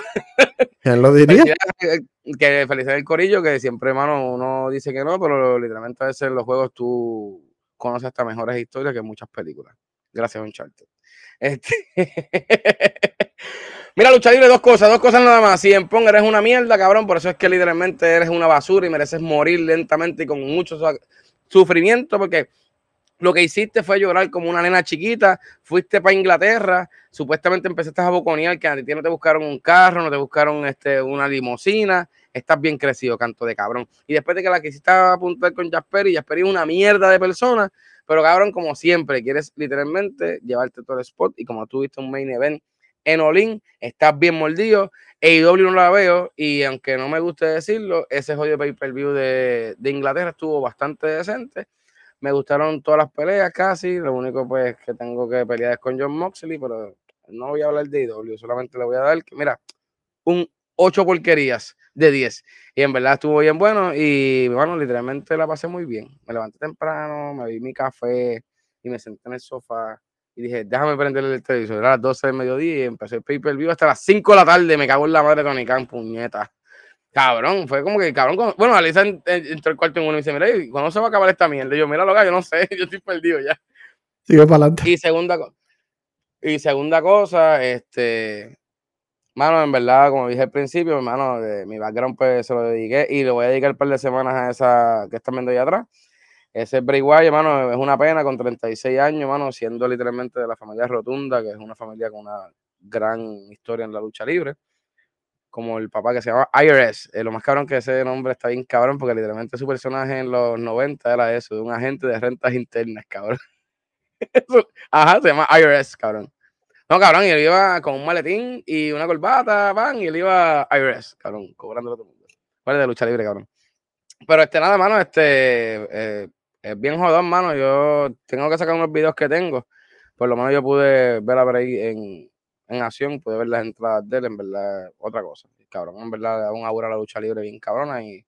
¿Quién lo diría? Felicidades, eh, que felicidades al corillo, que siempre, hermano, uno dice que no, pero literalmente a veces en los juegos tú conoces hasta mejores historias que muchas películas. Gracias, Uncharted. Este... Mira, lucha libre, dos cosas, dos cosas nada más. Si en Pong eres una mierda, cabrón, por eso es que literalmente eres una basura y mereces morir lentamente y con mucho su- sufrimiento, porque lo que hiciste fue llorar como una nena chiquita, fuiste para Inglaterra, supuestamente empezaste a boconear que a ti no te buscaron un carro, no te buscaron este, una limusina, estás bien crecido, canto de cabrón. Y después de que la quisiste apuntar con Jasper y Jasper es una mierda de persona, pero cabrón, como siempre, quieres literalmente llevarte todo el spot y como tuviste un main event en Olin, estás bien mordido. AEW no la veo y aunque no me guste decirlo, ese jodido pay-per-view de, de Inglaterra estuvo bastante decente. Me gustaron todas las peleas casi. Lo único pues que tengo que pelear es con John Moxley, pero no voy a hablar de IW, solamente le voy a dar, que, mira, un 8 porquerías de 10. Y en verdad estuvo bien bueno y bueno, literalmente la pasé muy bien. Me levanté temprano, me vi mi café y me senté en el sofá y dije, déjame prender el televisor. Era las 12 del mediodía y empecé el pay-per-view hasta las 5 de la tarde. Me cago en la madre Tony Khan, puñeta. Cabrón, fue como que, cabrón, como- bueno, Alisa en- en- entró al cuarto en uno y dice, mira, ¿y ¿cuándo se va a acabar esta mierda? Y yo, mira, loca, yo no sé, yo estoy perdido ya. Sigue para adelante. Y segunda, y segunda cosa, este, mano, en verdad, como dije al principio, hermano, mi background pues se lo dediqué y le voy a dedicar un par de semanas a esa que están viendo allá atrás. Ese es Bray Wyatt, hermano, es una pena con 36 años, hermano, siendo literalmente de la familia Rotunda, que es una familia con una gran historia en la lucha libre. Como el papá que se llama IRS. Eh, lo más cabrón que ese nombre está bien cabrón, porque literalmente su personaje en los 90 era eso, de un agente de rentas internas, cabrón. Ajá, se llama IRS, cabrón. No, cabrón, y él iba con un maletín y una corbata, van, y él iba IRS, cabrón, cobrando a todo el mundo. Vale, de lucha libre, cabrón. Pero este, nada, mano, este, eh, es bien jodón, mano. Yo tengo que sacar unos videos que tengo. Por lo menos yo pude ver a Bray en, en acción, pude ver las entradas de él, en verdad, otra cosa. Cabrón, en verdad, le da un aura a la lucha libre bien cabrona y,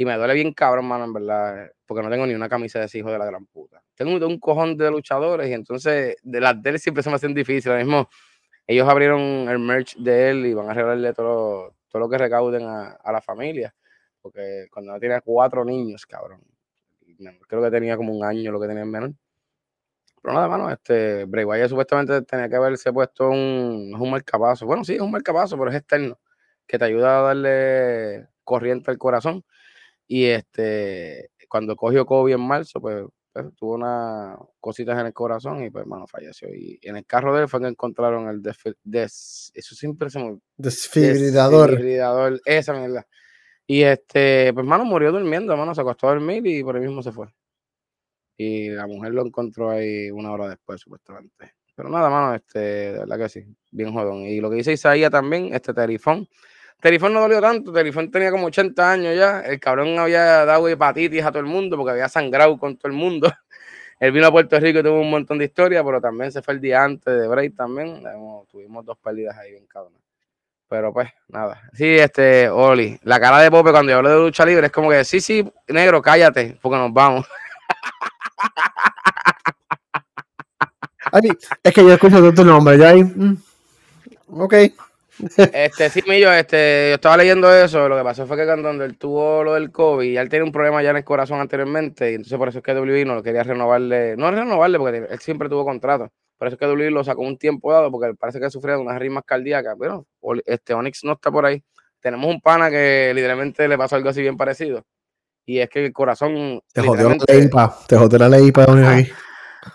y me duele bien cabrón, mano, en verdad, porque no tengo ni una camisa de ese hijo de la gran puta. Tengo un, cojón de luchadores y entonces de las de él siempre se me hacen difíciles. Ahora mismo, ellos abrieron el merch de él y van a regalarle todo, todo lo que recauden a, a la familia. Porque cuando no tenía cuatro niños, cabrón. Creo que tenía como un año lo que tenía el menor. Pero nada, mano, este, Bray Wyatt supuestamente tenía que haberse puesto un, un marcapaso. Bueno, sí, es un marcapaso, pero es externo, que te ayuda a darle corriente al corazón. Y este, cuando cogió COVID en marzo, pues, pues, tuvo unas cositas en el corazón y pues, hermano, falleció. Y en el carro de él fue que encontraron el desfil- des, eso siempre se me Desfibrilador. Desfibrilador, esa mierda. Y este, pues, mano, murió durmiendo, mano, se acostó a dormir y por ahí mismo se fue. Y la mujer lo encontró ahí una hora después, supuestamente. Pero nada, mano, este, de verdad que sí, bien jodón. Y lo que dice Isaías también, este Terifón. Terifón no dolió tanto, Terifón tenía como 80 años ya. El cabrón había dado hepatitis a todo el mundo porque había sangrado con todo el mundo. Él vino a Puerto Rico y tuvo un montón de historia, pero también se fue el día antes de Bray también. Tuvimos dos pérdidas ahí bien cabronas. Pero pues, nada. Sí, este, Oli, la cara de Pope cuando yo hablo de lucha libre es como que, sí, sí, negro, cállate, porque nos vamos. Ay, es que yo escucho todo tu nombre, ya ahí. mm, ok. Este, sí, Millo, este, yo estaba leyendo eso. Lo que pasó fue que cuando él tuvo lo del COVID, ya él tenía un problema ya en el corazón anteriormente. Y entonces por eso es que WWE no lo quería renovarle. No renovarle, porque él siempre tuvo contrato. Por eso es que WWE lo sacó un tiempo dado, porque parece que sufría de unas rimas cardíacas. Pero este Onyx no está por ahí. Tenemos un pana que literalmente le pasó algo así bien parecido. Y es que el corazón. Te jodió la literalmente- leipa. Te jodió la aquí.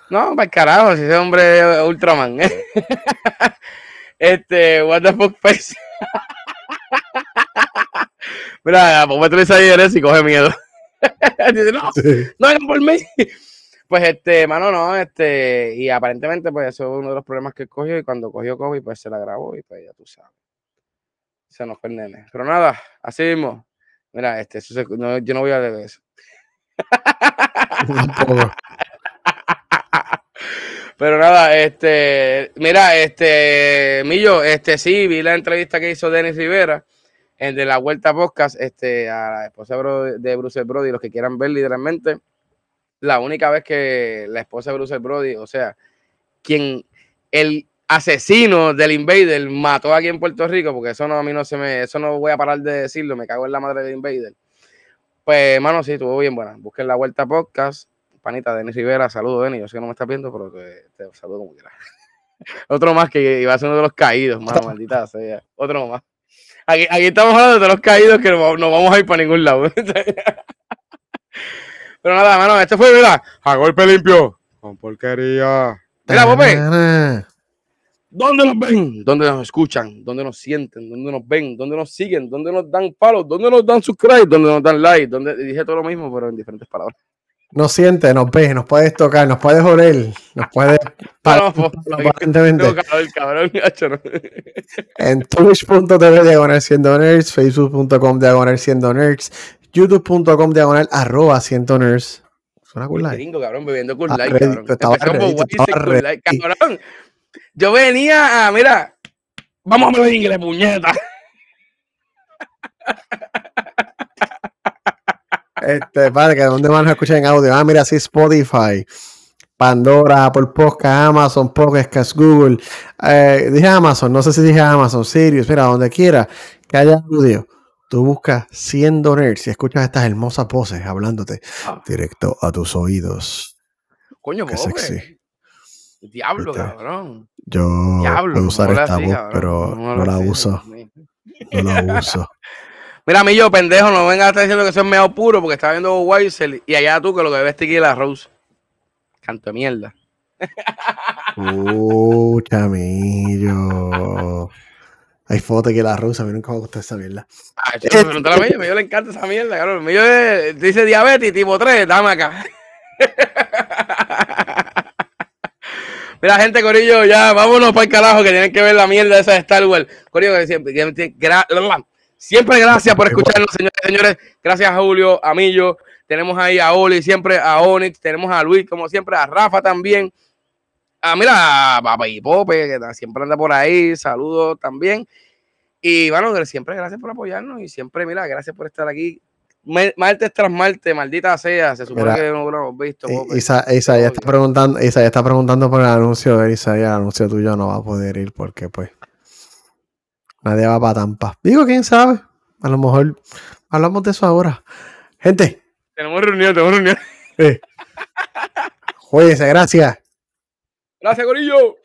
No, para el carajo, si ese hombre es Ultraman. este, what the fuck face. Mira, pues me ahí eres y coge miedo. Dice, no, Sí. no por mí. Pues este, mano, no, este, y aparentemente, pues eso es uno de los problemas que cogió, y cuando cogió COVID, pues se la grabó, y pues ya tú sabes. Se nos nene. Pero nada, así mismo. Mira, este, eso se- no, yo no voy a de eso. Pero nada, este, mira, este, Millo, este, sí, vi la entrevista que hizo Denis Rivera en de la Vuelta Podcast, este, a la esposa de Bruce Brody, los que quieran ver literalmente, la única vez que la esposa de Bruce Brody, o sea, quien, el asesino del Invader mató aquí en Puerto Rico, porque eso no, a mí no se me, eso no voy a parar de decirlo, me cago en la madre del Invader. Pues, hermano, sí, estuvo bien buena. Busquen la Vuelta Podcast, panita, Denis Rivera, saludo, Denis. Yo sé que no me estás viendo, pero te, te saludo como quieras. Otro más que iba a ser uno de los caídos, mano, maldita sea. Otro más. Aquí, aquí estamos hablando de los caídos que no, no vamos a ir para ningún lado. pero nada, mano, este fue, mira, a golpe limpio. Con porquería. Mira, Pope. ¿dónde nos ven? ¿Dónde nos escuchan? ¿Dónde nos sienten? ¿Dónde nos ven? ¿Dónde nos siguen? ¿Dónde nos dan follow? ¿Dónde nos dan subscribe? ¿Dónde nos dan like? ¿Dónde dije todo lo mismo, pero en diferentes palabras? Nos siente, nos ve, nos puedes tocar, nos puedes oler, nos puedes No, aparentemente cabrón, no. en twitch.tv diagonal siendo nerds, facebook.com diagonal siendo nerds, youtube.com diagonal arroba siendo nerds. Suena cool like. Gringo, cabrón, bebiendo Cool ready, cabrón. Cool Light, ready. cabrón. Yo venía a, mira, vamos a hablar inglés, puñeta. Este, padre, que dónde van a escuchar en audio. Ah, mira, sí, Spotify, Pandora, Apple Podcast, Amazon Podcast, Google. Eh, dije Amazon, no sé si dije Amazon, Sirius, mira, donde quiera que haya audio. Tú buscas siendo nerds y escuchas estas hermosas voces hablándote Ah. directo a tus oídos. Coño, Qué pobre. sexy. Diablo, Viste. cabrón. Yo Diablo. puedo usar esta voz, pero no, la uso. No la uso. Mira, mí yo, pendejo, no vengas a estar diciendo que soy medio puro porque estaba viendo Weisel y allá tú que lo que bebes tequila Rose. Canto de mierda. Uh, chamillo. Hay fotos que la rusa, a mí nunca me gustó esa mierda. Ah, yo, pregúntale a mí, a le encanta esa mierda, cabrón. Yo dice diabetes tipo 3, dame acá. Mira, gente, Corillo, ya vámonos para el carajo que tienen que ver la mierda esa de Star Wars. Corillo, que siempre, que- siempre gracias por escucharnos, señores y señores. Gracias a Julio, a Millo. Tenemos ahí a Oli, siempre a Onyx. Tenemos a Luis, como siempre, a Rafa también. Ah, mira, a Papa y Pope, que siempre anda por ahí. Saludos también. Y bueno, siempre gracias por apoyarnos y siempre, mira, gracias por estar aquí. Martes tras martes, maldita sea. Se supone Mira, que no lo hemos visto. Pope. Isa, Isa ya está preguntando, Isa ya está preguntando por el anuncio de Isa, ya el anuncio tuyo no va a poder ir porque pues nadie va para Tampa. Digo, quién sabe. A lo mejor hablamos de eso ahora. Gente, Tenemos reunión, tenemos reunión. eh, cuídense, gracias. Gracias, Corillo.